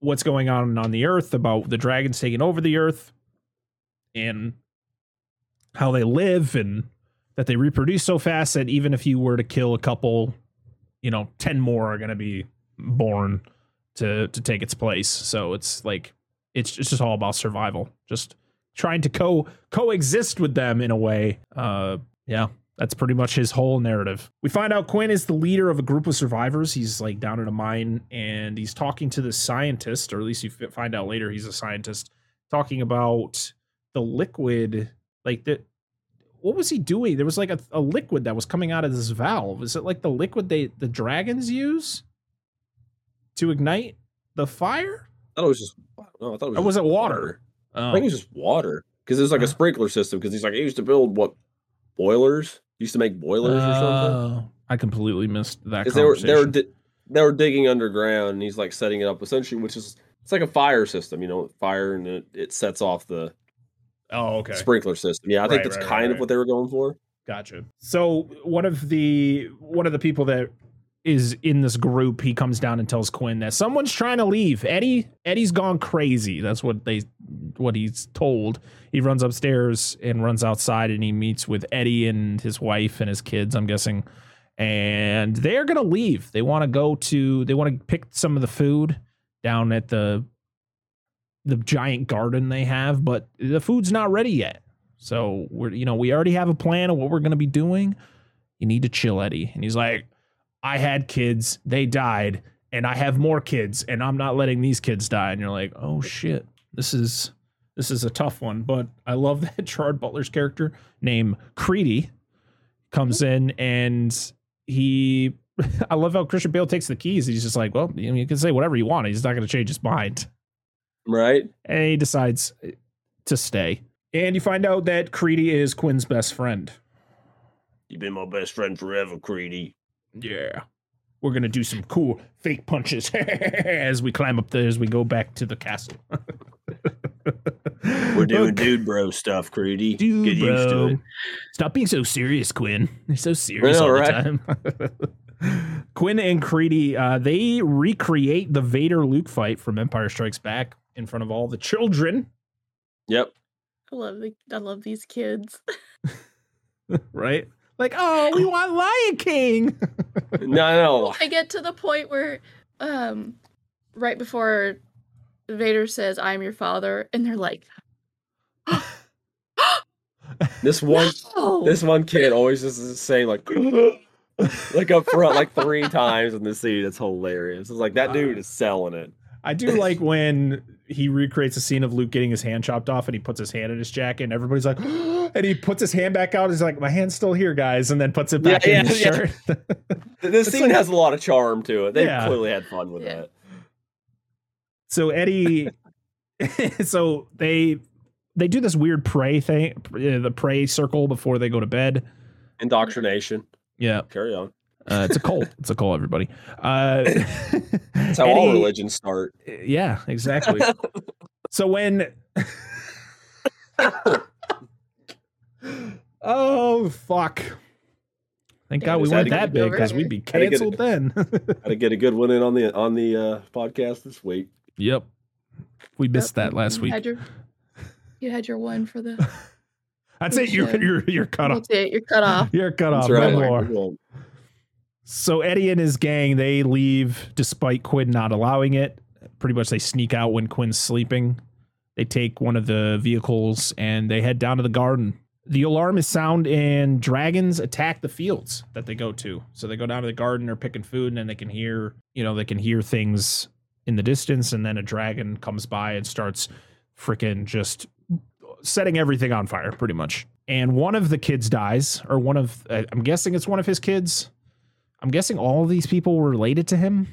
what's going on on the Earth about the dragons taking over the Earth and how they live and that they reproduce so fast that even if you were to kill a couple, you know, ten more are going to be born to to take its place. So it's like it's it's just all about survival, just trying to co coexist with them in a way. Uh, yeah, that's pretty much his whole narrative. We find out Quinn is the leader of a group of survivors. He's like down in a mine and he's talking to the scientist, or at least you find out later he's a scientist, talking about the liquid, like the. What was he doing? There was like a, a liquid that was coming out of this valve. Is it like the liquid they the dragons use to ignite the fire? I thought it was just. No, I thought it was. Or was it water? I oh. think it was just water because it was like a sprinkler system. Because he's like, he used to build what boilers. Used to make boilers or something. Oh, I completely missed that Because they were they were conversation. di- they were digging underground, and he's like setting it up essentially, which is it's like a fire system. You know, fire and it, it sets off the oh, okay. sprinkler system. Yeah, I think Right, that's right, kind right, of what they were going for. Gotcha. So one of the one of the people that is in this group, he comes down and tells Quinn that someone's trying to leave. Eddie, Eddie's gone crazy. That's what they what he's told. He runs upstairs and runs outside and he meets with Eddie and his wife and his kids, I'm guessing. And they're gonna leave. They want to go to they want to pick some of the food down at the the giant garden they have, but the food's not ready yet. So we're you know we already have a plan of what we're gonna be doing. You need to chill, Eddie. And he's like, I had kids, they died, and I have more kids, and I'm not letting these kids die. And you're like, oh shit, this is this is a tough one. But I love that Gerard Butler's character named Creedy comes in and he I love how Christian Bale takes the keys. He's just like, well, you, you can say whatever you want. He's not going to change his mind Right? and he decides to stay. And you find out that Creedy is Quinn's best friend. You've been my best friend forever, Creedy. Yeah. We're gonna do some cool fake punches as we climb up there as we go back to the castle. We're doing Okay. dude bro stuff, Creedy. Dude, Get used to bro. it. Stop being so serious, Quinn. You're so serious all, all right? the time. Quinn and Creedy, uh, they recreate the Vader Luke fight from Empire Strikes Back in front of all the children, Yep. I love the, I love these kids. right? Like, oh, we want Lion King. No, no. I get to the point where, um, right before Vader says, "I'm your father," and they're like, This one "Oh, this one kid always just is saying like like up front like three times in the scene. It's hilarious. It's like that dude is selling it. I do like when he recreates a scene of Luke getting his hand chopped off and he puts his hand in his jacket and everybody's like, and he puts his hand back out. He's like, my hand's still here, guys, and then puts it back Yeah, in his yeah, shirt. This It's scene like- has a lot of charm to it. They Yeah. clearly had fun with Yeah. that. so Eddie, so they they do this weird pray thing, the pray circle before they go to bed. Indoctrination. Yeah, Carry on. Uh, it's a cult. it's a cult, everybody. Uh, That's how all religions start. Yeah, exactly. so when Oh fuck. Thank Yeah, God we just weren't that big because we'd be Had to get it- canceled then. Had to get a good one in on the on the uh, podcast this week. yep. We missed that last You week. Had your, you had your one for the. That's it. You're you're you're cut off. That's it. You're cut off. You're cut off. Right. No more. So Eddie and his gang they leave despite Quinn not allowing it. Pretty much they sneak out when Quinn's sleeping. They take one of the vehicles and they head down to the garden. The alarm is sound and dragons attack the fields that they go to. So they go down to the garden, they're picking food, and then they can hear, you know, they can hear things in the distance, and then a dragon comes by and starts freaking just setting everything on fire, pretty much. And one of the kids dies, or one of, uh, I'm guessing it's one of his kids. I'm guessing all of these people were related to him.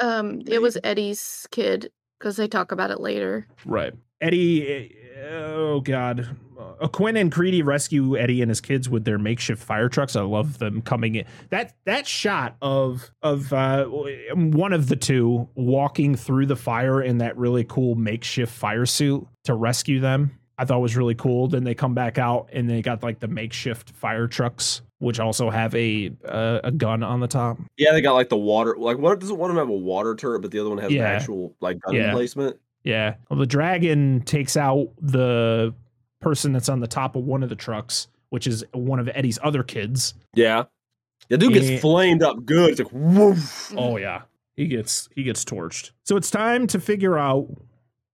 Um, it was Eddie's kid because they talk about it later. Right. Eddie, uh, oh God. Uh, Quinn and Creedy rescue Eddie and his kids with their makeshift fire trucks. I love them coming in. That that shot of of uh, one of the two walking through the fire in that really cool makeshift fire suit to rescue them. I thought was really cool. Then they come back out and they got like the makeshift fire trucks, which also have a uh, a gun on the top. yeah, they got like the water. Like, what doesn't one of them have a water turret, but the other one has Yeah. an actual like gun Yeah. placement? Yeah. Well, the dragon takes out the person that's on the top of one of the trucks, which is one of Eddie's other kids. Yeah, the dude gets Eh. flamed up good. It's like woof. Oh yeah. He gets he gets torched. So it's time to figure out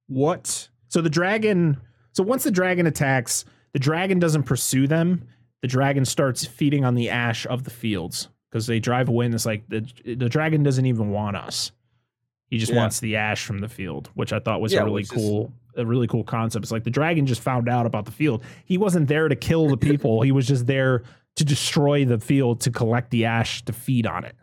what so the dragon so once the dragon attacks, the dragon doesn't pursue them. The dragon starts feeding on the ash of the fields because they drive away and it's like the the dragon doesn't even want us. He just Yeah. wants the ash from the field, which I thought was Yeah, a really which is- cool a really cool concept. It's like the dragon just found out about the field. He wasn't there to kill the people. he was just there to destroy the field to collect the ash to feed on it.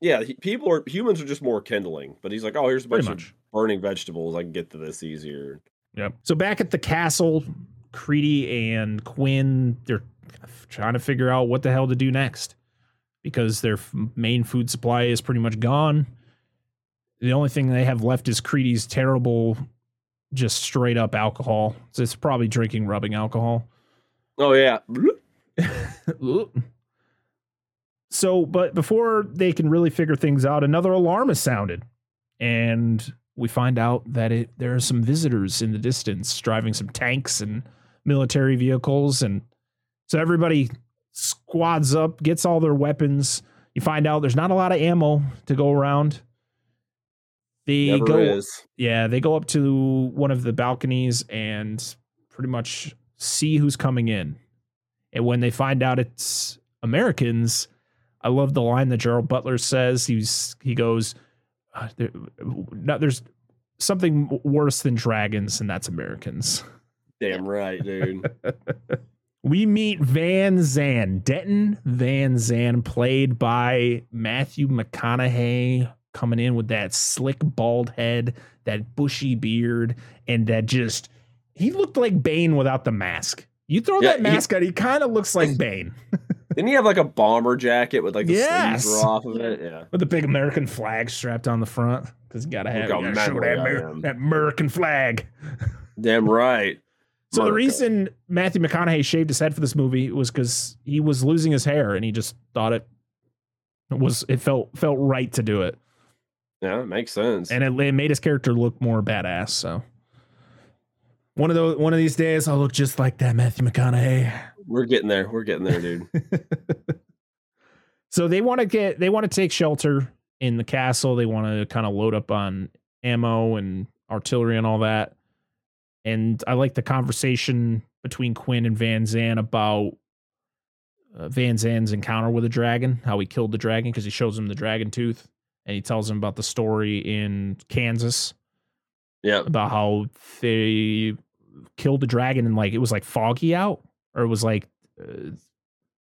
Yeah, he, people are humans are just more kindling. But he's like, oh, here's a bunch of burning vegetables. I can get to this easier. Yep. So back at the castle, Creedy and Quinn, they're trying to figure out what the hell to do next because their main food supply is pretty much gone. The only thing they have left is Creedy's terrible, just straight up alcohol. So it's probably drinking rubbing alcohol. Oh yeah, so, but before they can really figure things out, another alarm is sounded, and we find out that it there are some visitors in the distance driving some tanks and military vehicles, and so everybody squads up, gets all their weapons. You find out there's not a lot of ammo to go around. They never go, is. yeah, they go up to one of the balconies and pretty much see who's coming in. And when they find out it's Americans, I love the line that Gerard Butler says. He's he goes, uh, there, no, "There's something worse than dragons, and that's Americans." Damn right, dude. We meet Van Zan, Denton Van Zan, played by Matthew McConaughey, coming in with that slick bald head, that bushy beard, and that just he looked like Bane without the mask. You throw Yeah, that he- mask on, he kind of looks like Bane Didn't he have like a bomber jacket with like the Yes. sleeves were off of it? Yeah. with the big American flag strapped on the front because you gotta have you gotta show that, Amer- that American flag. Damn right. So the reason Matthew McConaughey shaved his head for this movie was because he was losing his hair and he just thought it was it felt felt right to do it, Yeah, it makes sense. and it, it made his character look more badass. So one of those one of these days I'll look just like that Matthew McConaughey. We're getting there. We're getting there, dude. so they want to get they want to take shelter in the castle. They want to kind of load up on ammo and artillery and all that. And I like the conversation between Quinn and Van Zan about uh, Van Zan's encounter with a dragon, how he killed the dragon because he shows him the dragon tooth and he tells him about the story in Kansas Yeah. about how they killed the dragon and like it was like foggy out or it was like uh,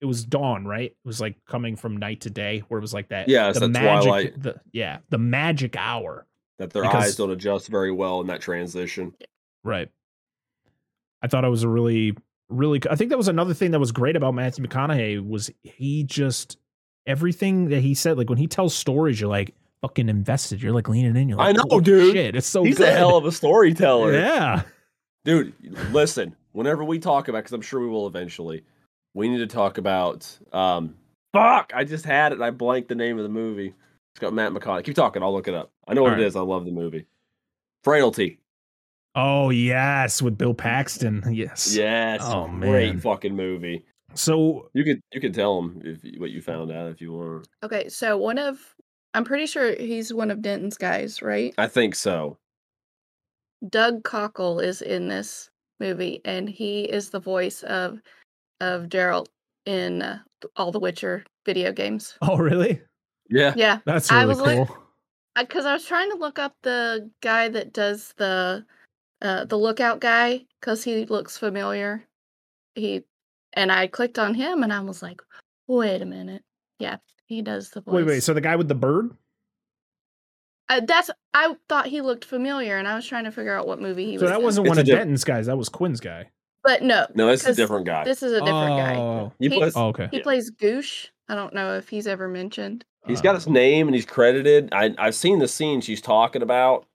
it was dawn right it was like coming from night to day where it was like that Yeah, the that magic twilight. the yeah the magic hour That their Because- eyes don't adjust very well in that transition. Right i thought it was a really really i think that was another thing that was great about matthew mcconaughey was he just everything that he said like when he tells stories you're like fucking invested you're like leaning in you're like, I know, "Oh, dude. shit it's so He's good a hell of a storyteller. yeah Dude, listen, whenever we talk about, because I'm sure we will eventually, we need to talk about. um Fuck! I just had it. I blanked the name of the movie. It's got Matt McConaughey. Keep talking. I'll look it up. I know what All it right. is. I love the movie. Frailty. Oh yes with bill paxton yes Yes. Oh, man, great man. fucking movie. so You could you could tell him if what you found out if you want. Okay, so one of I'm pretty sure he's one of Denton's guys, right? I think so. Doug Cockle is in this movie, and he is the voice of of Geralt in uh, all the Witcher video games. oh really Yeah. Yeah, that's I really was cool because I, was trying to look up the guy that does the uh, the lookout guy because he looks familiar. He and I clicked on him, and I was like, "Wait a minute, yeah, he does the voice." wait wait so the guy with the bird Uh, that's I thought he looked familiar, and I was trying to figure out what movie he so was. So that in. wasn't It's one a of diff- denton's guys that was quinn's guy But no, No, it's a different guy. this is a different guy. oh He he- plays, oh okay He Yeah. plays Goosh. I don't know if he's ever mentioned. he's got his name and he's credited. I I've seen the scene she's talking about,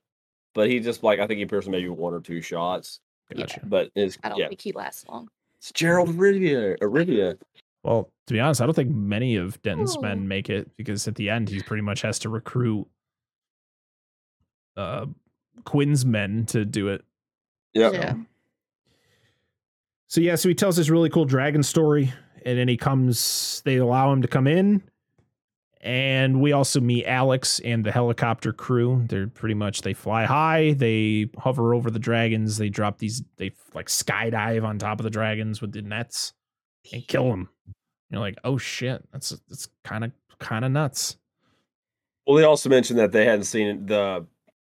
but he just like I think he appears maybe one or two shots. Gotcha. But it's I don't yeah, think he lasts long. it's Gerald Arivia. Arivia. Well, to be honest, I don't think many of Denton's Oh. men make it because at the end he pretty much has to recruit uh Quinn's men to do it. Yep. Yeah. So yeah, so he tells this really cool dragon story, and then he comes. They allow him to come in, and we also meet Alex and the helicopter crew. They're pretty much they fly high, they hover over the dragons, they drop these, they like skydive on top of the dragons with the nets and kill them. You're like, oh shit, that's that's kind of kind of nuts. Well, they also mentioned that they hadn't seen the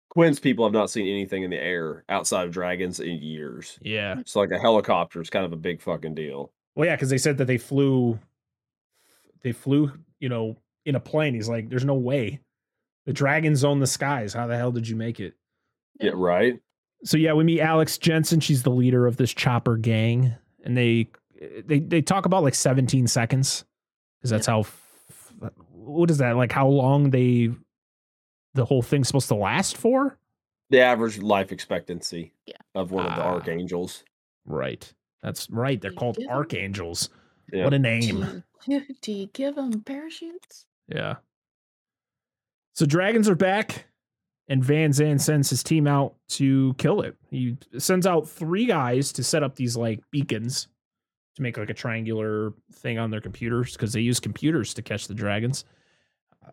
Quinn's people have not seen anything in the air outside of dragons in years. Yeah. So like a helicopter is kind of a big fucking deal. Well, yeah, because they said that they flew, they flew, you know, in a plane. He's like, there's no way. The dragons own the skies. How the hell did you make it? Yeah, right. So yeah, we meet Alex Jensen. She's the leader of this chopper gang, and they they they talk about like 17 seconds, because that's how. What is that like? How long they the whole thing's supposed to last for? The average life expectancy Yeah. of one of the Ah. archangels. Right. That's right. They're called archangels. Yeah. What a Do name. you, do you give them parachutes? Yeah. So dragons are back, and Van Zan sends his team out to kill it. He sends out three guys to set up these like beacons to make like a triangular thing on their computers because they use computers to catch the dragons.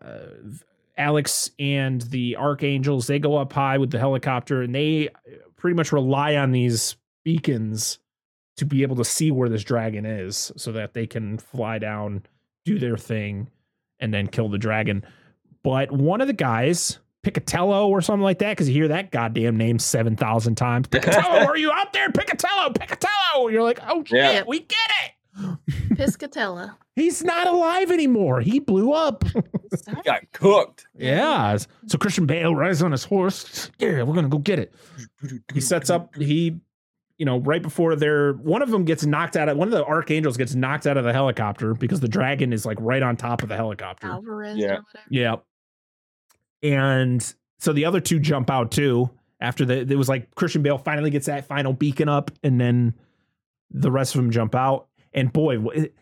Uh, Alex and the archangels they go up high with the helicopter and they pretty much rely on these beacons to be able to see where this dragon is so that they can fly down, do their thing, and then kill the dragon. But one of the guys, Picatello or something like that, because you hear that goddamn name 7,000 times. Picatello, are you out there? Picatello, Picatello. You're like, oh shit, Yeah. we get it. Piscatella. He's not alive anymore. He blew up. Sorry. Got cooked. yeah. So Christian Bale rides on his horse. Yeah, we're going to go get it. He sets up, he, you know, right before they're, one of them gets knocked out of, one of the archangels gets knocked out of the helicopter because the dragon is like right on top of the helicopter. Alvarez Yeah. or. Yeah. And so the other two jump out too. After the, it was like Christian Bale finally gets that final beacon up, and then the rest of them jump out. And boy, wh- it,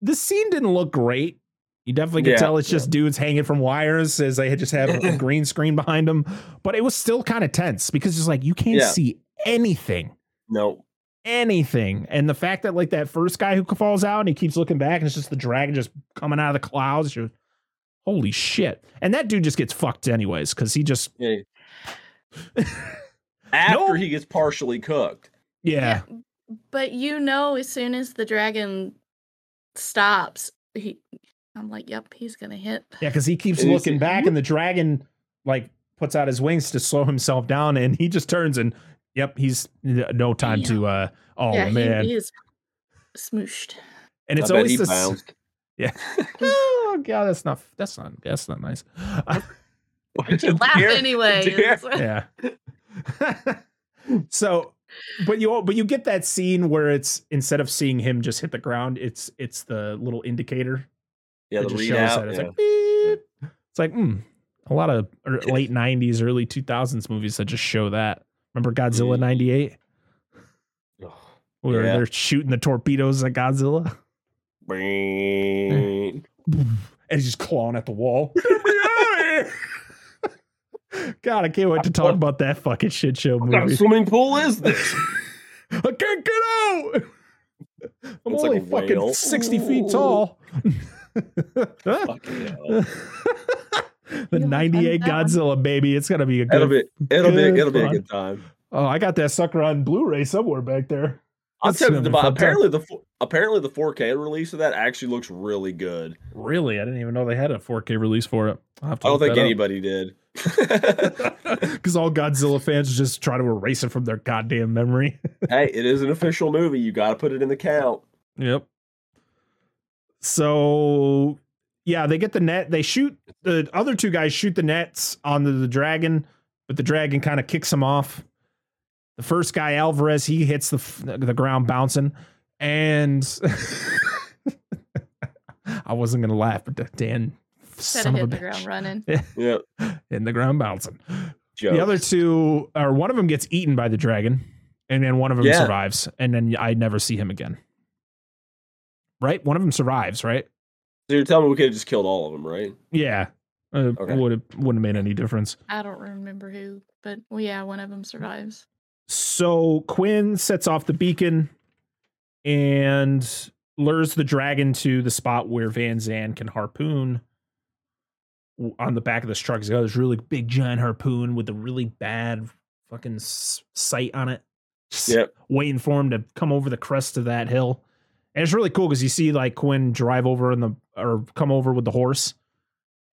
the scene didn't look great. You definitely could Yeah, tell it's yeah. just dudes hanging from wires as they just have a green screen behind them. But it was still kind of tense because it's like you can't Yeah. see anything No. anything. And the fact that like that first guy who falls out and he keeps looking back and it's just the dragon just coming out of the clouds. You're, holy shit! And that dude just gets fucked anyways because he just Yeah. After No. he gets partially cooked. yeah But you know, as soon as the dragon stops, he. I'm like, yep, he's gonna hit. yeah because he keeps And looking back and the dragon like puts out his wings to slow himself down, and he just turns and yep, he's no time to. uh Oh yeah, man, he, he is smooshed. and it's I bet always this. bounced. Yeah. oh god, that's not that's not that's not nice. you Laugh Dear- anyway. dear- yeah. so, but you but you get that scene where it's instead of seeing him just hit the ground, it's it's the little indicator Yeah, that the just shows readout. that. It's yeah. like beep. it's like mm, a lot of late '90s, early 2000s movies that just show that. Remember Godzilla Mm. '98, Ugh. where Yeah. they're shooting the torpedoes at Godzilla, and he's just clawing at the wall. Get me out of here! God, I can't wait to talk about that fucking shit show What kind movie. of swimming pool is this? I can't get out. I'm It's only a fucking whale. 60 feet tall. Fucking hell. The You like 98 that one? Godzilla, baby. It's going to be a It'll good. be it'll be it'll be a good time. Oh, I got that sucker on Blu ray somewhere back there. I'll tell you, gonna be time. apparently the apparently the 4K release of that actually looks really good. Really? I didn't even know they had a 4K release for it. I'll have to I don't think that up. anybody did. Because all Godzilla fans just try to erase it from their goddamn memory. hey, it is an official movie. You got to put it in the count. Yep. So yeah, they get the net. They shoot the other two guys shoot the nets on the dragon, but the dragon kind of kicks them off. The first guy, Alvarez, he hits the the ground bouncing, and I wasn't gonna laugh, but Dan, Instead son of of a hitting the bitch, ground running. Yeah, in the ground bouncing. jokes. The other two, or one of them gets eaten by the dragon, and then one of them Yeah. survives, and then I never see him again. Right? One of them survives, right? So you're telling me we could have just killed all of them, right? Yeah. Uh, Okay. Would have wouldn't have made any difference. I don't remember who, but well, yeah, one of them survives. So Quinn sets off the beacon and lures the dragon to the spot where Van Zan can harpoon on the back of this truck. He's got this really big giant harpoon with a really bad fucking sight on it. Just Yep. waiting for him to come over the crest of that hill. And it's really cool because you see like Quinn drive over in the or come over with the horse,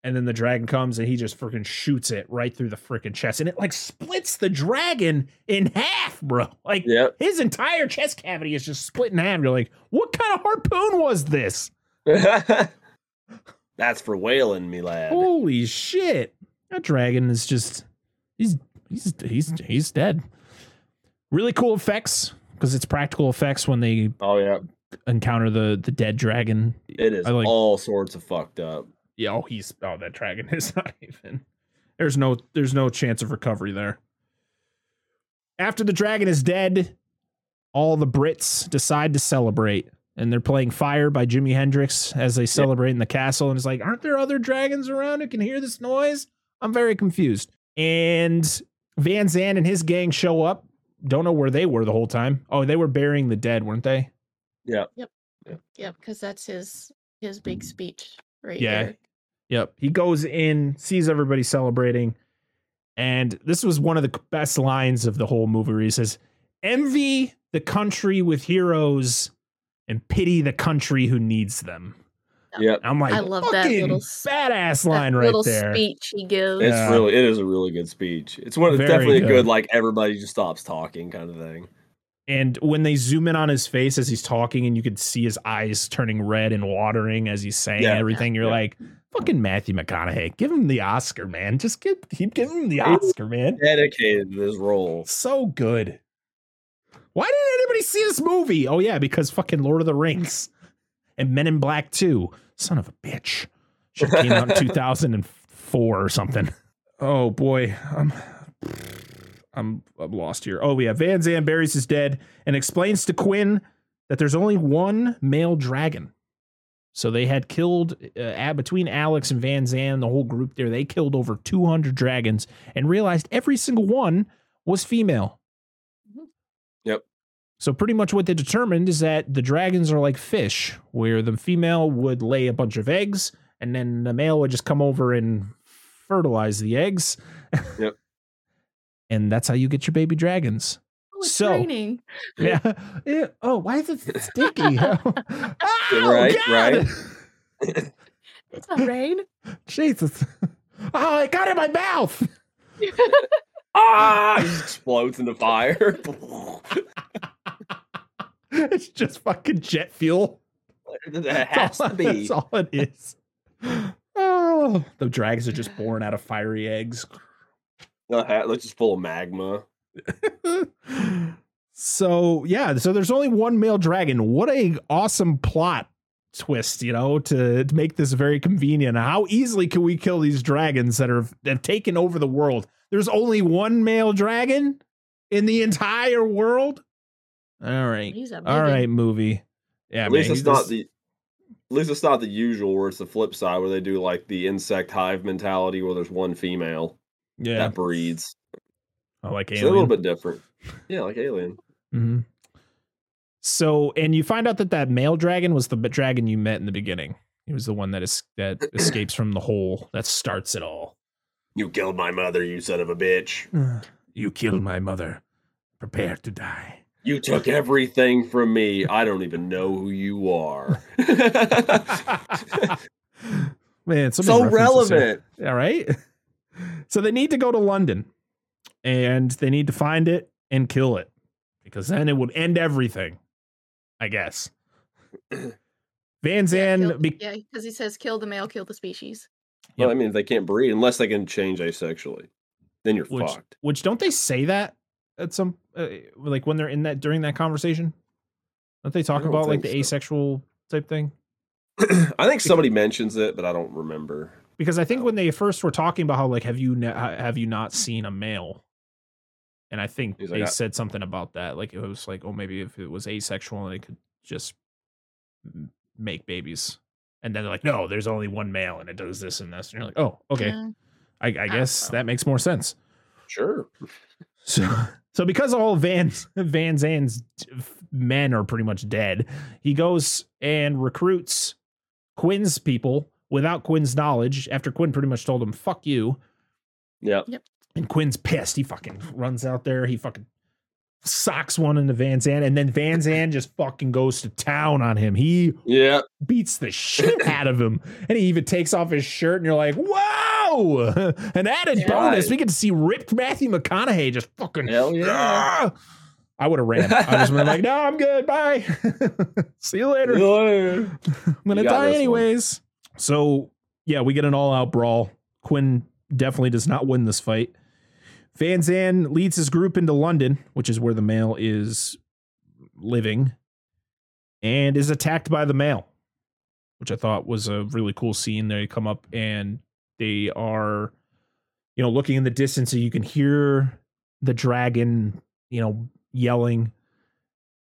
and then the dragon comes and he just freaking shoots it right through the freaking chest, and it like splits the dragon in half, bro. Like Yep. his entire chest cavity is just split in half. You're like, what kind of harpoon was this? That's for whaling, me lad. Holy shit! That dragon is just he's he's he's he's dead. Really cool effects because it's practical effects when they Oh yeah, encounter the the dead dragon. it is I like- all sorts of fucked up. Yeah, oh, he's oh that dragon is not even. There's no there's no chance of recovery there. After the dragon is dead, all the Brits decide to celebrate. And they're playing Fire by Jimi Hendrix as they celebrate in the castle. And it's like, aren't there other dragons around who can hear this noise? I'm very confused. And Van Zan and his gang show up. Don't know where they were the whole time. Oh, they were burying the dead, weren't they? Yep, Yep, because that's his his big mm-hmm. speech right Yeah. here. Yep. He goes in, sees everybody celebrating. And this was one of the best lines of the whole movie where he says, Envy the country with heroes and pity the country who needs them. Yep. I'm like, I love that little s- badass That line right little there. speech he gives. It's Yeah. really it is a really good speech. It's one of Very definitely a good. good like everybody just stops talking kind of thing. And when they zoom in on his face as he's talking, and you could see his eyes turning red and watering as he's saying Yeah. everything, you're Yeah. like, fucking Matthew McConaughey, give him the Oscar, man. Just give, keep giving him the He- Oscar, man. Dedicated to this role. So good. Why didn't anybody see this movie? Oh yeah, because fucking Lord of the Rings and Men in Black 2. Son of a bitch. Should have came out in 2004 or something. Oh boy. I'm I'm I'm lost here. Oh yeah, Van Zan buries his dead and explains to Quinn that there's only one male dragon. So they had killed uh, between Alex and Van Zan, the whole group there. They killed over 200 dragons and realized every single one was female. Mhm. Yep. So pretty much what they determined is that the dragons are like fish, where the female would lay a bunch of eggs, and then the male would just come over and fertilize the eggs. Yep. And that's how you get your baby dragons. Oh, it's So- raining. Yeah. Yeah. Oh, why is it sticky? oh, Right, right. It's not rain. Jesus. Oh, it got in my mouth. ah! It just explodes into fire. it's just fucking jet fuel. it has to be. That's all it is. Oh, the dragons are just born out of fiery eggs. The hat looks just full of magma. so yeah, so there's only one male dragon. What a awesome plot twist, you know, to, to make this very convenient. How easily can we kill these dragons that are have taken over the world? There's only one male dragon in the entire world. All right, He's a all biggin. right, movie. Yeah, At least it's not just- the. At least it's not the usual where it's the flip side where they do like the insect hive mentality where there's one female yeah. that breeds. I like Alien. It's a little bit different. Yeah, like Alien. hmm So, and you find out that that male dragon was the dragon you met in the beginning. He was the one that is that escapes from the hole that starts it all. You killed my mother, you son of a bitch. You killed my mother. Prepare to die. You took everything from me. I don't even know who you are. Man, so good references here. relevant. All right. So they need to go to London and they need to find it and kill it because then it would end everything, I guess. Van Zan, Kill- be- yeah, because he says kill the male, kill the species. Well, Yep. I mean, if they can't breed unless they can change asexually. Then you're which, fucked. which don't they say that at some, uh, like when they're in that during that conversation? Don't they talk don't about like the so. asexual type thing? I think somebody mentions it, but I don't remember. Because I think when they first were talking about how like have you ne- have you not seen a male, and I think He's they like, I- said something about that. Like it was like oh maybe if it was asexual they could just make babies, and then they're like no there's only one male and it does this and this and you're like oh okay Yeah. I, I guess know. that makes more sense. Sure. So so because all Van Van Zan's men are pretty much dead, he goes and recruits Quinn's people without Quinn's knowledge. After Quinn pretty much told him "fuck you," Yeah. Yep. and Quinn's pissed. He fucking runs out there. He fucking socks one into Van Zan, and then Van Zan just fucking goes to town on him. He Yeah. beats the shit out of him, and he even takes off his shirt, and you're like, "Wow!" An added Yeah. bonus, we get to see ripped Matthew McConaughey just fucking Hell yeah. Ah! I would have ran. I just been like, no, I'm good. Bye. See you later. Yeah. I'm gonna die anyways. one. So yeah, we get an all-out brawl. Quinn definitely does not win this fight. Van Zan leads his group into London, which is where the male is living, and is attacked by the male, which I thought was a really cool scene. They come up and they are, you know, looking in the distance, and you can hear the dragon, you know, yelling,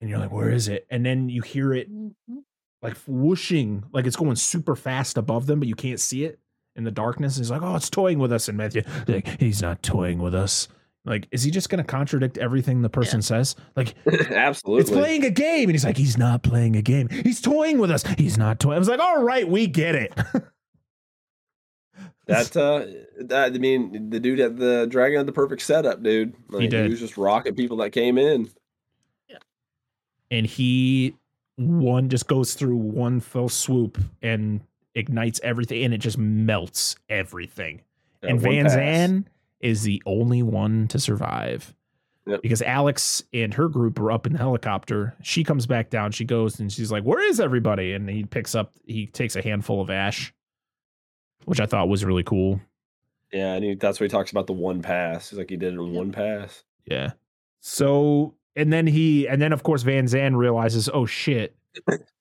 and you're like, "Where is it?" And then you hear it Mhm. Like whooshing, like it's going super fast above them, but you can't see it in the darkness. And He's like, "Oh, it's toying with us," and Matthew, like, he's not toying with us. Like, is he just going to contradict everything the person says? Like, Absolutely. it's playing a game, and he's like, he's not playing a game. He's toying with us. He's not toying. I was like, all right, we get it. That uh, that I mean, the dude at the dragon had the perfect setup, dude. Like, did. He was just rocking people that came in. Yeah. And he one just goes through one fell swoop and ignites everything, and it just melts everything. That and Van pass. Zan is the only one to survive. Yep. Because Alex and her group are up in the helicopter. She comes back down. She goes and she's like, Where is everybody? And he picks up, he takes a handful of ash, which I thought was really cool. Yeah, and he, that's where he talks about the one pass. He's like, he did it in Yep. one pass. Yeah. So, and then he, and then of course Van Zan realizes, Oh shit,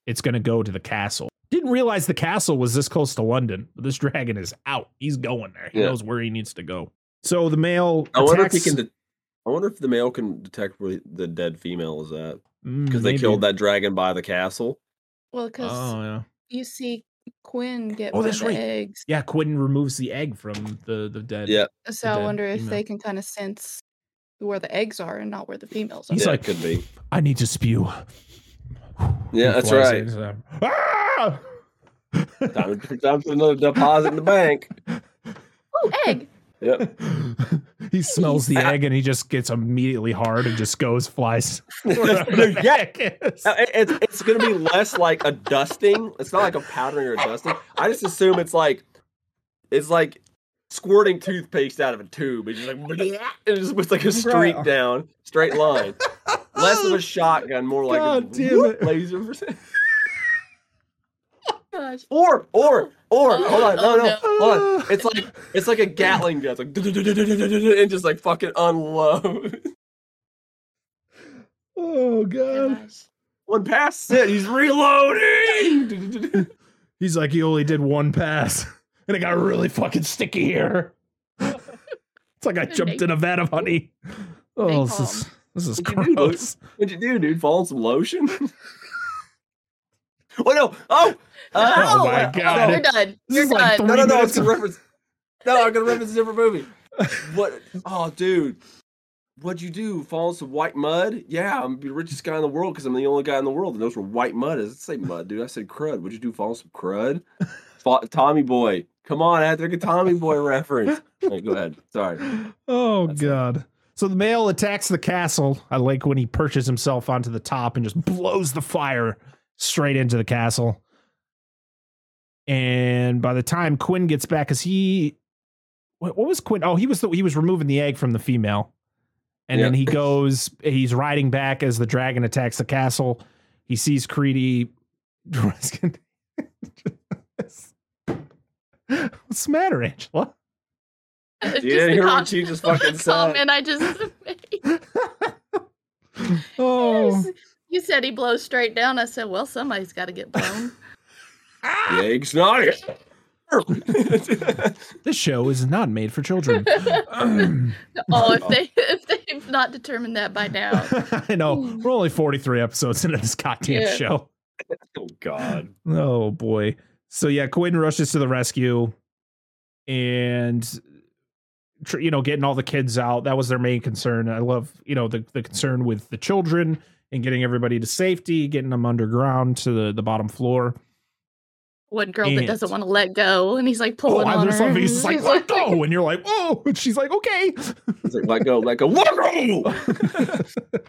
it's going to go to the castle. Didn't realize the castle was this close to London, but this dragon is out. He's going there. He Yeah. knows where he needs to go. So the male. I wonder if he can. De- I wonder if the male can detect where the dead female is at Mm, because they killed that dragon by the castle. Well, because Oh yeah, you see Quinn get Oh, one of that's the right. eggs, yeah. Quinn removes the egg from the the dead. Yeah. so I wonder if female. they can kind of sense where the eggs are and not where the females are. He's yeah, like- could be. I need to spew. Yeah, that's right. in, ah! Time, to, time for another deposit in the bank. Oh, egg! Yep. he smells the egg and he just gets immediately hard and just goes flies. yeah, the egg is. It- It's it's gonna be less like a dusting. It's not like a powdering or a dusting. I just assume it's like it's like squirting toothpaste out of a tube. It's just like it just was like a streak Bro. down, straight line. Less of a shotgun, more like God a damn it. laser. Gosh. Or or or oh, hold on, no Oh, no, no. hold on. It's like it's like a Gatling gun, it's like and just like fucking unload. Oh god. Gosh. One pass it, he's reloading. He's like, he only did one pass, and it got really fucking sticky here. it's like I jumped in a vat of honey. Oh, this is this is What'd you gross. What'd you do, dude? Fall in some lotion? oh no! Oh! Uh, Oh, my uh, God. You're done. You're is like done. No, no, no! minutes It's a reference. No, I'm gonna reference a different movie. What? Oh, dude! What'd you do? Fall in some white mud? Yeah, I'm the richest guy in the world because I'm the only guy in the world that knows where white mud is. I say mud, dude. I said crud. What'd you do? Fall in some crud? Fa- Tommy Boy. Come on, to a Tommy Boy reference. Hey, go ahead. Sorry. Oh That's it. god. So the male attacks the castle. I like when he perches himself onto the top and just blows the fire straight into the castle. And by the time Quinn gets back, because he, what, was Quinn? Oh, he was the, he was removing the egg from the female, and then he goes. He's riding back as the dragon attacks the castle. He sees Creedy. What's the matter, Angela? It's You just didn't the hear what com- she just fucking the said. comment I just oh, You said he blows straight down. I said, well, somebody's got to get blown. The egg's not it. this show is not made for children. oh, if they if they've not determined that by now. I know. We're only 43 episodes into this goddamn Yeah. show. oh God. Oh boy. So yeah, Quinn rushes to the rescue and you know, getting all the kids out. That was their main concern. I love, you know, the the concern with the children and getting everybody to safety, getting them underground to the, the bottom floor. One girl that doesn't want to let go, and he's like Oh, pulling I on her. love. He's like, let go. And you're like, oh, and she's like, okay. It's like, let go, let go, let go.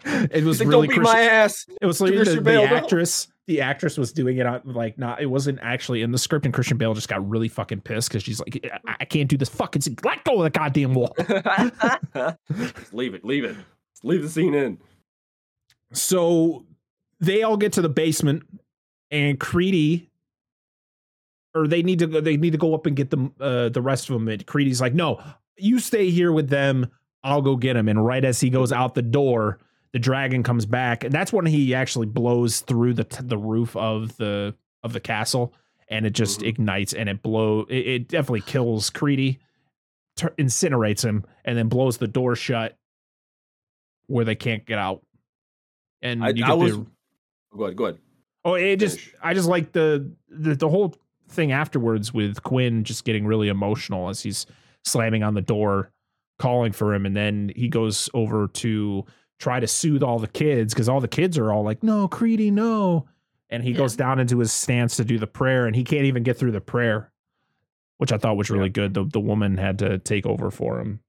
it was like, really don't beat Christian- my ass. It was like the, the Bale, no. actress. The actress was doing it on like not. It wasn't actually in the script, and Christian Bale just got really fucking pissed because she's like, I, I can't do this fucking. Scene. Let go of the goddamn wall. Just leave it, leave it. Just leave the scene in. So they all get to the basement, and Creedy, or they need to go. They need to go up and get them. Uh, the rest of them. And Creedy's like, no, you stay here with them. I'll go get him. And right as he goes out the door, the dragon comes back, and that's when he actually blows through the the roof of the of the castle, and it just Mhm. ignites and it blow. It, it definitely kills Creedy, incinerates him, and then blows the door shut, where they can't get out. And I- you I was- the Go ahead, go ahead. Oh, it just Finish. I just like the, the the whole thing afterwards with Quinn just getting really emotional as he's slamming on the door, calling for him, and then he goes over to try to soothe all the kids because all the kids are all like, "No, Creedy, no," and he Yeah. goes down into his stance to do the prayer, and he can't even get through the prayer, which I thought was really good. The the woman had to take over for him.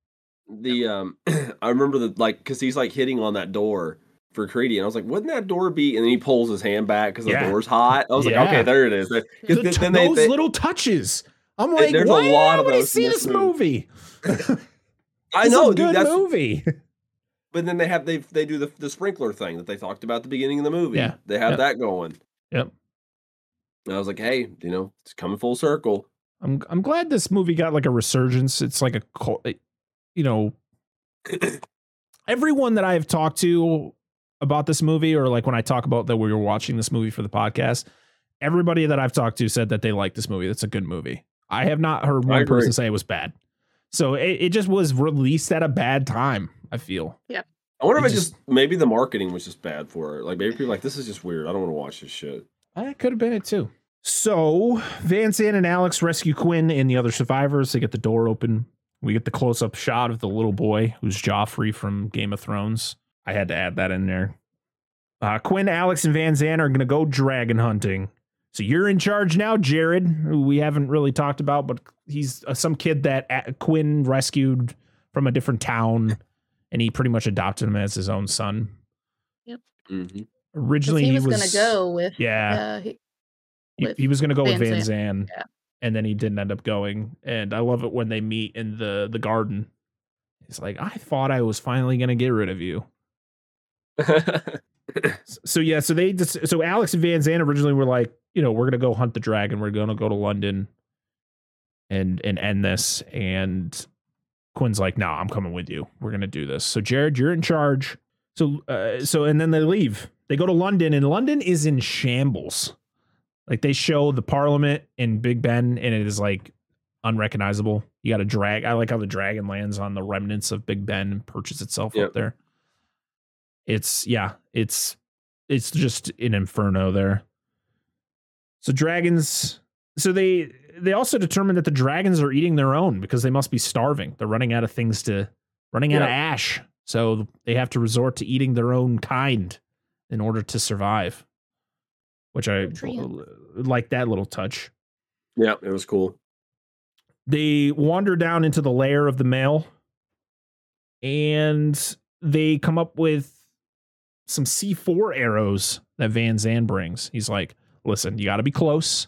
The um, I remember the like because he's like hitting on that door for Creedy, and I was like, wouldn't that door be? And then he pulls his hand back because Yeah. the door's hot. I was Yeah. like, okay, there it is. The then- t- then they- those they- little touches. I'm like, there's a why lot of those see this this movie? I know, a dude. good movie. But then they have they they do the the sprinkler thing that they talked about at the beginning of the movie. Yeah. they have Yep. that going. Yep. And I was like, hey, you know, it's coming full circle. I'm I'm glad this movie got like a resurgence. It's like a cult, eh, you know, everyone that I've talked to about this movie, or like when I talk about that we were watching this movie for the podcast, everybody that I've talked to said that they like this movie. That's a good movie. I have not heard one person say it was bad. So it, it just was released at a bad time. I feel. Yeah. I wonder It if it just- just maybe the marketing was just bad for it. Like maybe people are like this is just weird. I don't want to watch this shit. That could have been it too. So Van Zan and Alex rescue Quinn and the other survivors. They get the door open. We get the close up shot of the little boy who's Joffrey from Game of Thrones. I had to add that in there. Uh, Quinn, Alex, and Van Zan are going to go dragon hunting. So you're in charge now, Jared, who we haven't really talked about, but he's uh, some kid that uh, Quinn rescued from a different town, and he pretty much adopted him as his own son. hmm 'Cause Originally, he was, gonna go with yeah, uh, he, he, with he was going to go with Van Van Zan, Zan. yeah. and then he didn't end up going. And I love it when they meet in the the garden. He's like, I thought I was finally gonna get rid of you. so yeah, so they just so Alex and Van Zan originally were like, you know, we're gonna go hunt the dragon. We're gonna go to London and and end this. And Quinn's like, no, I'm coming with you. We're gonna do this. So Jared, you're in charge. So uh, so and then they leave. They go to London, and London is in shambles. Like they show the Parliament in Big Ben, and it is like unrecognizable. You got to drag. I like how the dragon lands on the remnants of Big Ben and perches itself Yep. up there. It's yeah, it's it's just an inferno there. So dragons. So they they also determined that the dragons are eating their own because they must be starving. They're running out of things to running out of ash. So they have to resort to eating their own kind in order to survive. Which I like that little touch. yeah, it was cool. They wander down into the lair of the male and they come up with some C4 arrows that Van Zan brings. He's like, listen, you got to be close.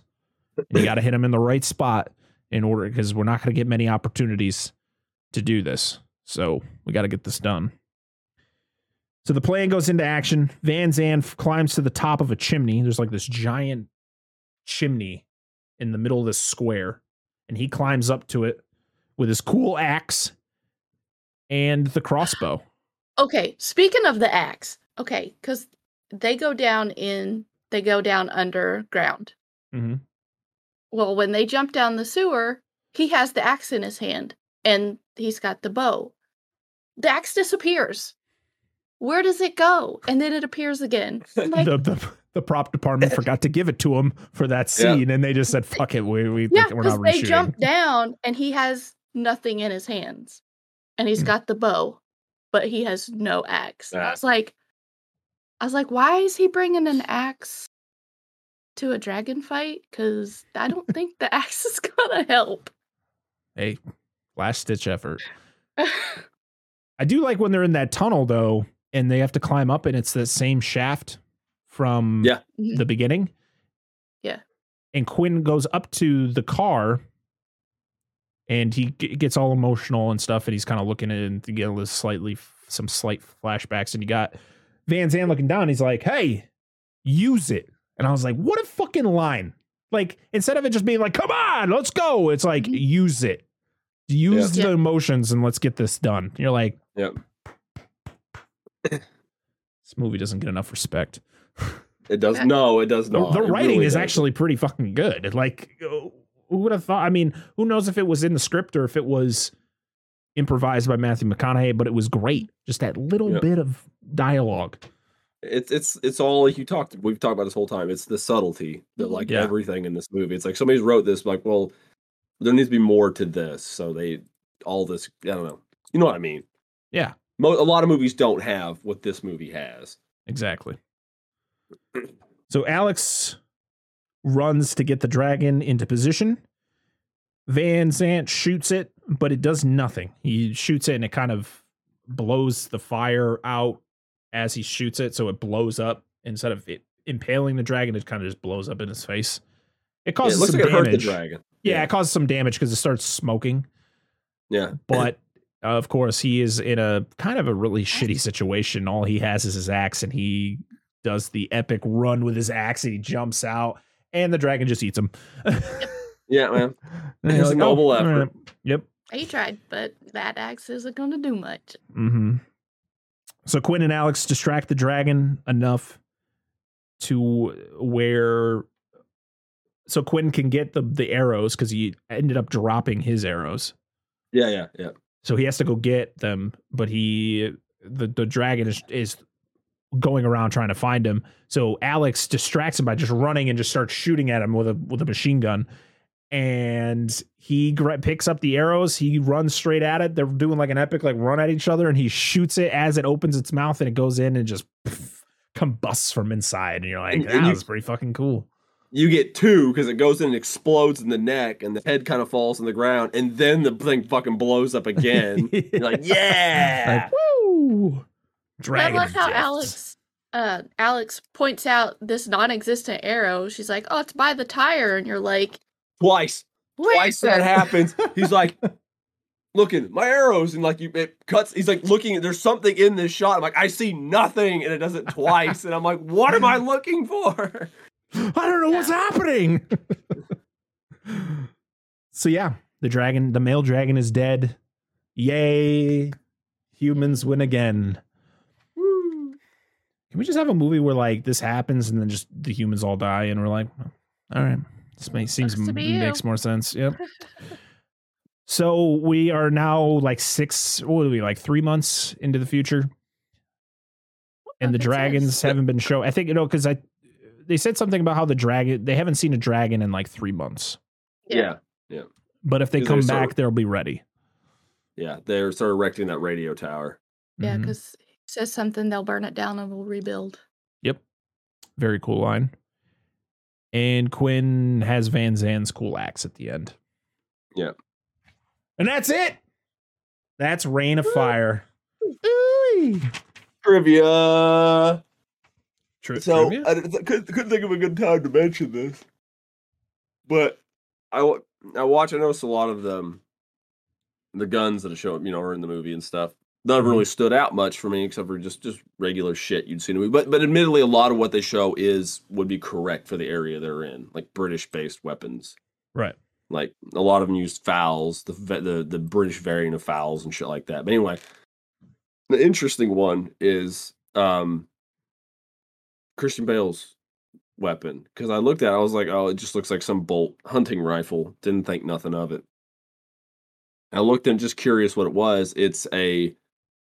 And you got to hit him in the right spot in order because we're not going to get many opportunities to do this. So we got to get this done. So the plan goes into action. Van Zan climbs to the top of a chimney. There's like this giant chimney in the middle of this square, and he climbs up to it with his cool axe and the crossbow. Okay, speaking of the axe, okay, because they go down in they go down underground. Mm-hmm. Well, when they jump down the sewer, he has the axe in his hand and he's got the bow. The axe disappears. Where does it go? And then it appears again. Like, the, the the prop department forgot to give it to him for that Yeah. scene, and they just said, "Fuck it, we we yeah, we're because not they jump down and he has nothing in his hands, and he's mm. got the bow, but he has no axe. I was like, I was like, why is he bringing an axe to a dragon fight? Because I don't think the axe is gonna help. Hey, last stitch effort. I do like when they're in that tunnel though, and they have to climb up, and it's the same shaft from Yeah. Mhm. the beginning. Yeah. And Quinn goes up to the car, and he g- gets all emotional and stuff, and he's kind of looking at it and get a little slightly some slight flashbacks, and you got Van Zan looking down. He's like, "Hey, use it," and I was like, "What a fucking line!" Like instead of it just being like, "Come on, let's go," it's like, Mhm. "Use it." Use Yeah. the emotions and let's get this done. You're like, Yep. this movie doesn't get enough respect. It does no, it does The, not. the It writing really is doesn't. actually pretty fucking good. Like, who would have thought? I mean, who knows if it was in the script or if it was improvised by Matthew McConaughey, but it was great. Just that little Yeah. bit of dialogue. It's it's it's all like you talked we've talked about this whole time. It's the subtlety that Mhm. like Yeah. everything in this movie. It's like somebody's wrote this like, well, there needs to be more to this. So they all this I don't know. You know what I mean? Yeah. Mo- a lot of movies don't have what this movie has. Exactly. So Alex runs to get the dragon into position. Van Zan shoots it, but it does nothing. He shoots it and it kind of blows the fire out as he shoots it. So it blows up instead of it impaling the dragon, it kind of just blows up in his face. It Yeah, causes it looks some like it hurt the damage. dragon. Yeah, Yeah. it causes some damage because it starts smoking. Yeah. But of course, he is in a kind of a really shitty situation. All he has is his axe, and he does the epic run with his axe, and he jumps out, and the dragon just eats him. Yeah, man. It's you're a noble "Oh, effort." all right." Yep. He tried, but that axe isn't going to do much. hmm So Quinn and Alex distract the dragon enough to where so Quinn can get the the arrows because he ended up dropping his arrows. Yeah, yeah, yeah. So he has to go get them, but he the the dragon is is going around trying to find him. So Alex distracts him by just running and just starts shooting at him with a with a machine gun. And he gra- picks up the arrows. He runs straight at it. They're doing like an epic like run at each other, and he shoots it as it opens its mouth, and it goes in and just pff, combusts from inside. And you're like, And- that and you- was pretty fucking cool. You get two because it goes in and explodes in the neck, and the head kind of falls on the ground, and then the thing fucking blows up again. You're like, yeah. Like, woo! I Dragon love how. Alex uh Alex points out this non-existent arrow. She's like, "Oh, it's by the tire." And you're like, Twice. Twice that happens. He's like, looking, my arrows, and like you it cuts. He's like looking. There's something in this shot. I'm like, I see nothing, and it does it twice, and I'm like, what am I looking for? I don't know what's happening. so yeah, the dragon, the male dragon is dead. Yay. Humans win again. Woo. Can we just have a movie where like this happens and then just the humans all die and we're like, all right, this makes seems to be you. makes more sense. Yep. so we are now like six, what are we like three months into the future, and the Nothing says. dragons haven't been shown. I think you know because I they said something about how the dragon they haven't seen a dragon in like three months, Yeah. Yeah. But if they come they're so- back, they'll be ready. Yeah. They're sort of erecting that radio tower. Yeah, mm-hmm. because he says something, they'll burn it down and we'll rebuild. Yep. Very cool line. And Quinn has Van Zan's cool axe at the end. Yeah. And that's it. That's Reign of Fire. Ooh. Trivia. True. So trivia? I, I couldn't, couldn't think of a good time to mention this, but I I watch. I notice a lot of them, the guns that show up, you know, are in the movie and stuff. None Mm-hmm. really stood out much for me, except for just just regular shit you'd see in movie. But but admittedly, a lot of what they show is would be correct for the area they're in, like British based weapons. right. Like a lot of them use FALs, the the the British variant of FALs and shit like that. But anyway, the interesting one is um Christian Bale's weapon because I looked at it, I was like, oh, it just looks like some bolt hunting rifle. Didn't think nothing of it. I looked and just curious what it was. It's a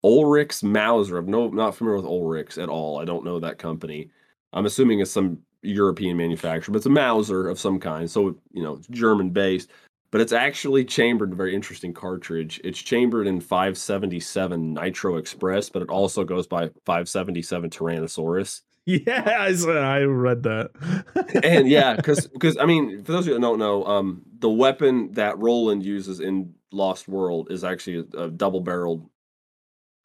Ulrich's Mauser. I'm no not familiar with Ulrich's at all. I don't know that company. I'm assuming it's some European manufacturer, but it's a Mauser of some kind. So you know, it's German based, but it's actually chambered very interesting cartridge. It's chambered in 577 Nitro Express, but it also goes by 577 Tyrannosaurus. Yeah, I, I read that. and yeah, because because I mean, for those of you that don't know, um, the weapon that Roland uses in Lost World is actually a, a double-barreled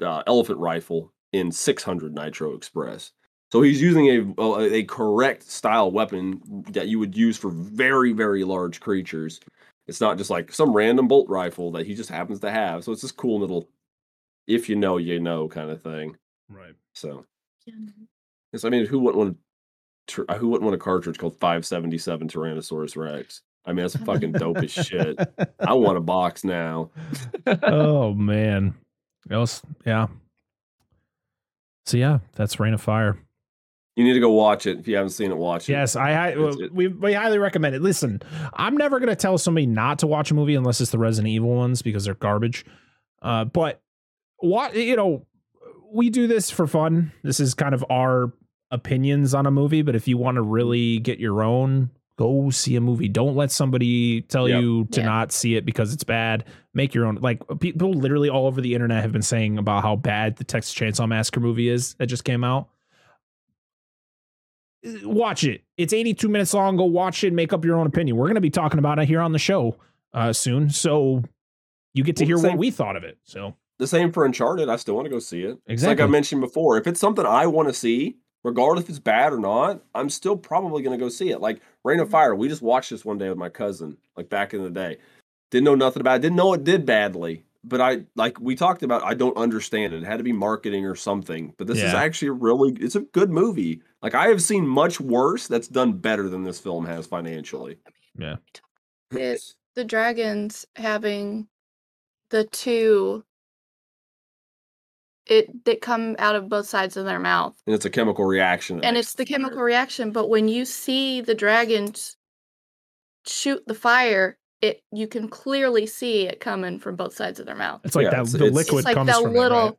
uh, elephant rifle in 600 Nitro Express. So he's using a, a a correct style weapon that you would use for very very large creatures. It's not just like some random bolt rifle that he just happens to have. So it's this cool little, if you know, you know, kind of thing. right. So Yes, I mean, who wouldn't want tr- who wouldn't want a cartridge called 577 Tyrannosaurus Rex? I mean, that's fucking dope as shit. I want a box now. oh man. That was- yeah. So yeah, that's Reign of Fire. You need to go watch it if you haven't seen it. Watch it. Yes, I, I we we highly recommend it. Listen, I'm never gonna tell somebody not to watch a movie unless it's the Resident Evil ones because they're garbage. Uh, but what you know, we do this for fun. This is kind of our opinions on a movie. But if you want to really get your own, go see a movie. Don't let somebody tell Yep. you to Yeah. not see it because it's bad. Make your own. Like people literally all over the internet have been saying about how bad the Texas Chainsaw Massacre movie is that just came out watch it. It's 82 minutes long. Go watch it and make up your own opinion. We're going to be talking about it here on the show uh, soon. So you get to Well, hear what we thought of it. So The same for Uncharted. I still want to go see it. It's like I mentioned before. If it's something I want to see, regardless if it's bad or not, I'm still probably going to go see it. Like Reign of mm-hmm. Fire. We just watched this one day with my cousin, like back in the day. Didn't know nothing about it. Didn't know it did badly. But I like we talked about. I don't understand it. It had to be marketing or something. But this is actually a really. It's a good movie. Like I have seen much worse. That's done better than this film has financially. yeah. It- the dragons having the two it that come out of both sides of their mouth and it's a chemical reaction. and it's the it fire. chemical reaction but when you see the dragons shoot the fire it you can clearly see it coming from both sides of their mouth It's like Yeah, that. it's- the it's- liquid it's like comes the from little it, right?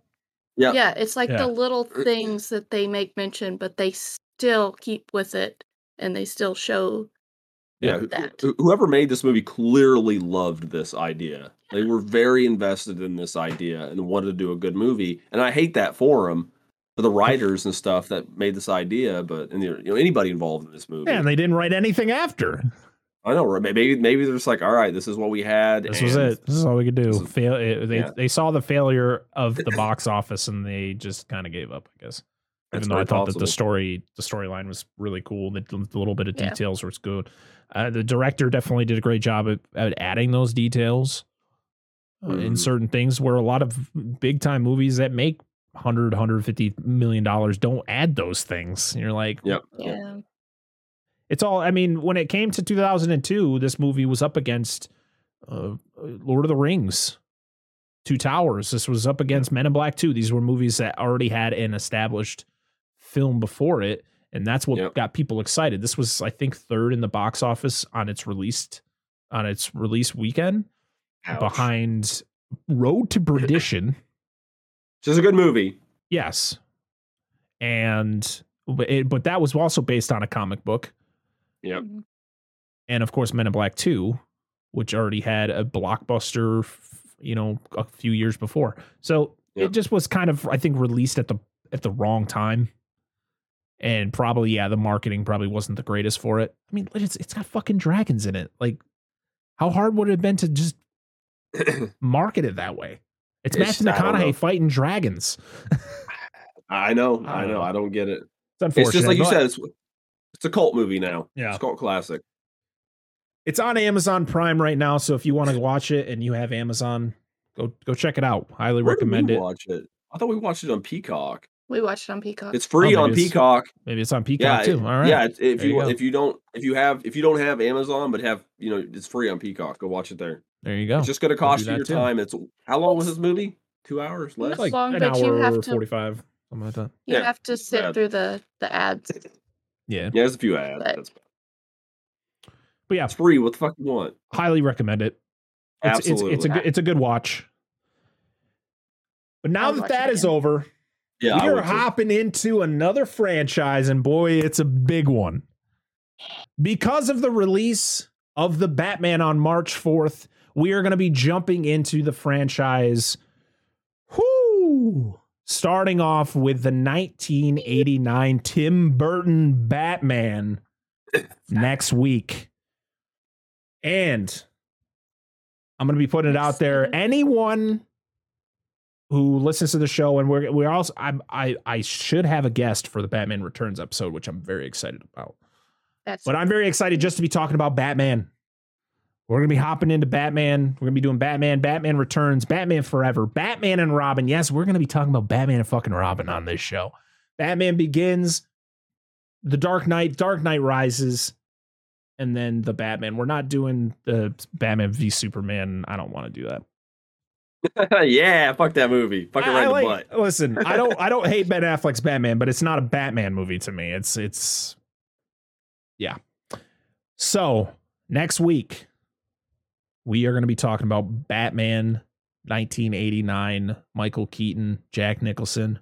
Yeah. yeah it's like Yeah. the little things that they make mention but they still keep with it and they still show Yeah, who- that. who- whoever made this movie clearly loved this idea. They were very invested in this idea and wanted to do a good movie. And I hate that for them, for the writers and stuff that made this idea. But and you know anybody involved in this movie, Yeah, and they didn't write anything after. I know, right? Maybe maybe they're just like, all right, this is what we had. This was it. This is all we could do. Fail. It, they yeah. they saw the failure of the box office and they just kind of gave up. I guess. That's even though I very thought that the story the storyline was really cool. The, the little bit of Yeah. details was good. Uh, the director definitely did a great job at, at adding those details uh, in Mhm. certain things where a lot of big time movies that make 100 150 million dollars don't add those things. And you're like, Yep. Yeah. it's all i mean when it came to 2002 this movie was up against uh, lord of the rings two towers this was up against men in black 2 these were movies that already had an established film before it and that's what Yep. got people excited this was i think third in the box office on its released on its release weekend Ouch. behind road to perdition Which is a good movie. yes and but, it, but that was also based on a comic book Yep. Mhm. and of course Men in Black 2, which already had a blockbuster, you know, a few years before. So Yep. it just was kind of I think released at the at the wrong time. And probably yeah, the marketing probably wasn't the greatest for it. I mean, it's it's got fucking dragons in it. Like how hard would it have been to just market it that way? It's, It's- Matthew. McConaughey fighting dragons. I know. I know. I don't get it. It's unfortunate. It's just like you said. It's it's a cult movie now. Yeah. It's cult classic. It's on Amazon Prime right now, so if you want to watch it and you have Amazon, go go check it out. Highly Where recommend it. watch it? I thought we watched it on Peacock. We watched it on Peacock. It's free Oh, on maybe it's- Peacock. Maybe it's on Peacock Yeah, too. All right. yeah. If There you you if you don't if you have if you don't have Amazon but have you know it's free on Peacock, go watch it there. There you go. It's just going to cost you your too. time. It's how long was this movie? Two hours less. It's like long, an but you hour have or to- 45, something like that. you yeah, have to sit bad. through the the ads. Yeah. Yeah, there's a few ads. But- That's But yeah, it's free. What the fuck you want? highly recommend it. It's, it's, it's a good, it's a good watch. But now I'll that watch that it is again. over, Yeah, I we are would too. hopping into another franchise, and boy, it's a big one. Because of the release of the Batman on March 4th, we are going to be jumping into the franchise. Whoo! Starting off with the 1989 Tim Burton Batman next week. And I'm going to be putting it out there. Anyone who listens to the show, and we're we're also I I I should have a guest for the Batman Returns episode, which I'm very excited about. That's But I'm very excited just to be talking about Batman. We're gonna be hopping into Batman. We're gonna be doing Batman, Batman Returns, Batman Forever, Batman and Robin. Yes, we're gonna be talking about Batman and fucking Robin on this show. Batman Begins, The Dark Knight, Dark Knight Rises, and then the Batman. We're not doing the Batman v Superman. I don't want to do that. yeah, fuck that movie. Fuck it I- right I in the butt. Listen, I don't I don't hate Ben Affleck's Batman, but it's not a Batman movie to me. It's it's yeah. So next week we are going to be talking about Batman 1989, Michael Keaton, Jack Nicholson.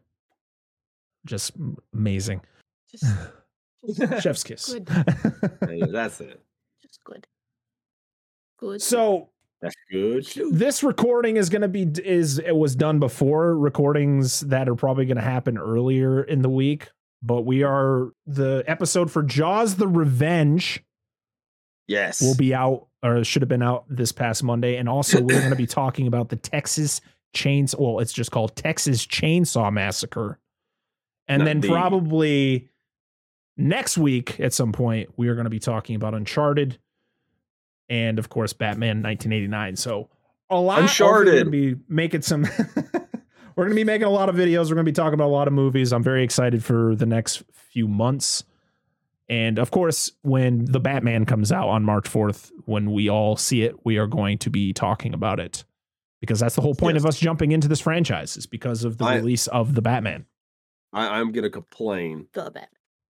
Just amazing. just, Chef's kiss. Good. Hey, that's it. just good. Good. so That's good. Shoot. this recording is going to be is it was done before recordings that are probably going to happen earlier in the week but we are the episode for jaws the revenge Yes. will be out or should have been out this past monday and also we're going to be talking about the texas chains well it's just called texas chainsaw massacre and Not then the- probably next week at some point we are going to be talking about uncharted and of course batman 1989 so a lot of- Uncharted. we're going to be making some we're going to be making a lot of videos we're going to be talking about a lot of movies i'm very excited for the next few months and of course when the batman comes out on march 4th when we all see it we are going to be talking about it because that's the whole point Yes. of us jumping into this franchise is because of the I- release of the batman I, I'm gonna complain. the Batman.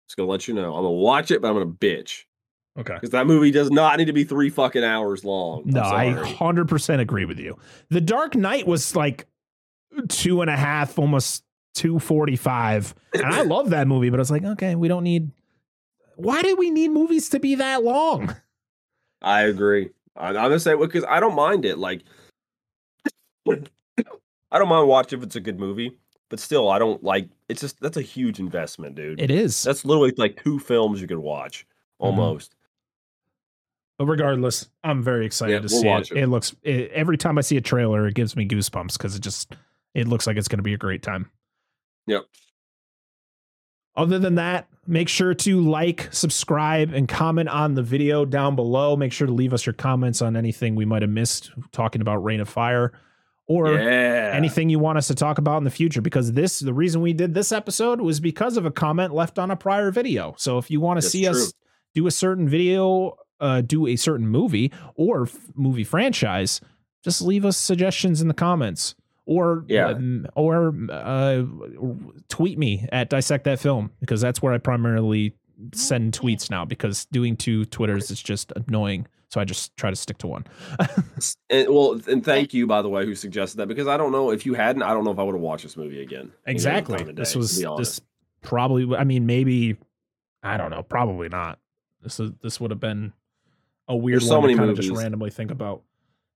Just gonna let you know. I'm gonna watch it, but I'm gonna bitch okay because that movie does not need to be three fucking hours long. No, I 100% agree with you. The Dark Knight was like two and a half, almost 245. And I love that movie, but I was like, okay, we don't need. Why do we need movies to be that long? I agree. I'm gonna say because I don't mind it. Like, I don't mind watching if it's a good movie, but still, I don't like. It's just that's a huge investment, dude. It is. that's literally like two films you could watch Mm-hmm. almost. But regardless, I'm very excited Yeah, to we'll see it. it. It looks, it, every time I see a trailer, it gives me goosebumps because it just, it looks like it's going to be a great time. Yep. Other than that, make sure to like, subscribe, and comment on the video down below. Make sure to leave us your comments on anything we might have missed talking about Reign of Fire or yeah. anything you want us to talk about in the future because this the reason we did this episode was because of a comment left on a prior video so if you want to That's see true. us do a certain video uh, do a certain movie or f- movie franchise just leave us suggestions in the comments or Yeah. um, or uh, tweet me at dissect that film because that's where i primarily send tweets now because doing two twitters is just annoying so i just try to stick to one And, well, and thank you, by the way, who suggested that because I don't know if you hadn't, I don't know if I would have watched this movie again. Exactly. time of This was to be honest. this probably. I mean, maybe. I don't know. Probably not. This is this would have been a weird There's so one many to kind of just movies. randomly think about,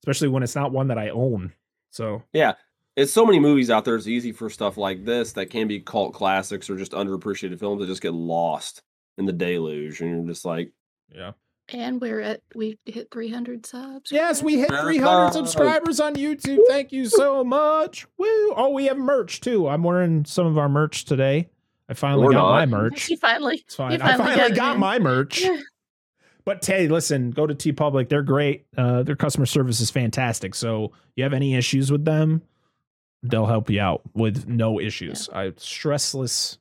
especially when it's not one that I own. So Yeah. It's so many movies out there. It's easy for stuff like this that can be cult classics or just underappreciated films that just get lost in the deluge, and you're just like, yeah. And we're at we hit 300 subs. Yes, we hit 300 subscribers on YouTube. Thank you so much. Woo! Oh, we have merch too. I'm wearing some of our merch today. I finally We're got my merch. You finally. It's fine. You I finally finally got it got my merch. But Tay, listen, go to TeePublic. They're great. Uh, their customer service is fantastic. So you have any issues with them, they'll help you out with no issues. I stressless.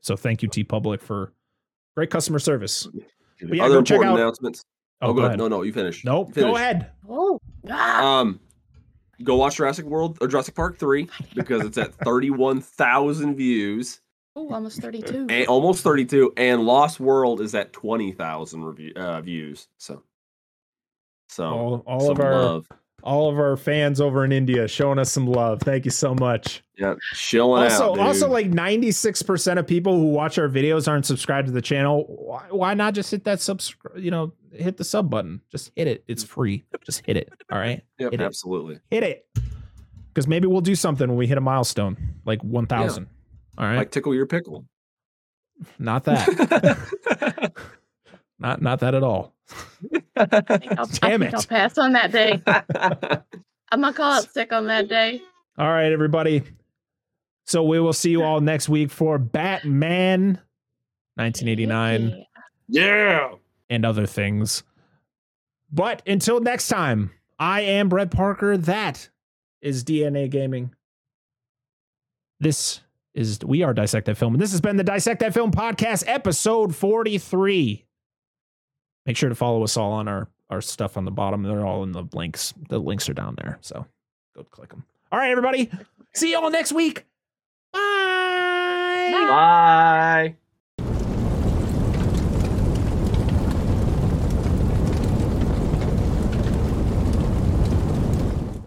So thank you, TeePublic, for great customer service. But yeah, other go check out- announcements. Oh, Oh, go go ahead. ahead. No, no, you finish. Nope. Finish. Go ahead. Oh, ah. Um, go watch Jurassic World or Jurassic Park three because it's at thirty-one thousand views, Ooh, almost 32. and almost thirty-two, and Lost World is at twenty thousand review uh, views. So, so All, all some of our love. all of our fans over in India showing us some love. Thank you so much. yeah, chilling also, out. Dude. also, like ninety six percent of people who watch our videos aren't subscribed to the channel. Why, why not just hit that subscribe? You know, hit the sub button. Just hit it. It's free. Just hit it. All right, yep, hit it. absolutely. hit it. Because maybe we'll do something when we hit a milestone, like one thousand. All right, Like tickle your pickle. not that. not not that at all. I think I'll, I Damn think it. I'll pass on that day. I'm gonna call out sick on that day. All right, everybody. So we will see you all next week for Batman, nineteen eighty nine. Yeah. yeah. and other things. But until next time, I am Brett Parker. That is DNA Gaming. This is we are Dissect That Film, and this has been the Dissect That Film podcast, episode 43. Make sure to follow us all on our our stuff on the bottom. They're all in the links. The links are down there. So go click them. All right, everybody. See you all next week. Bye. Bye. Bye.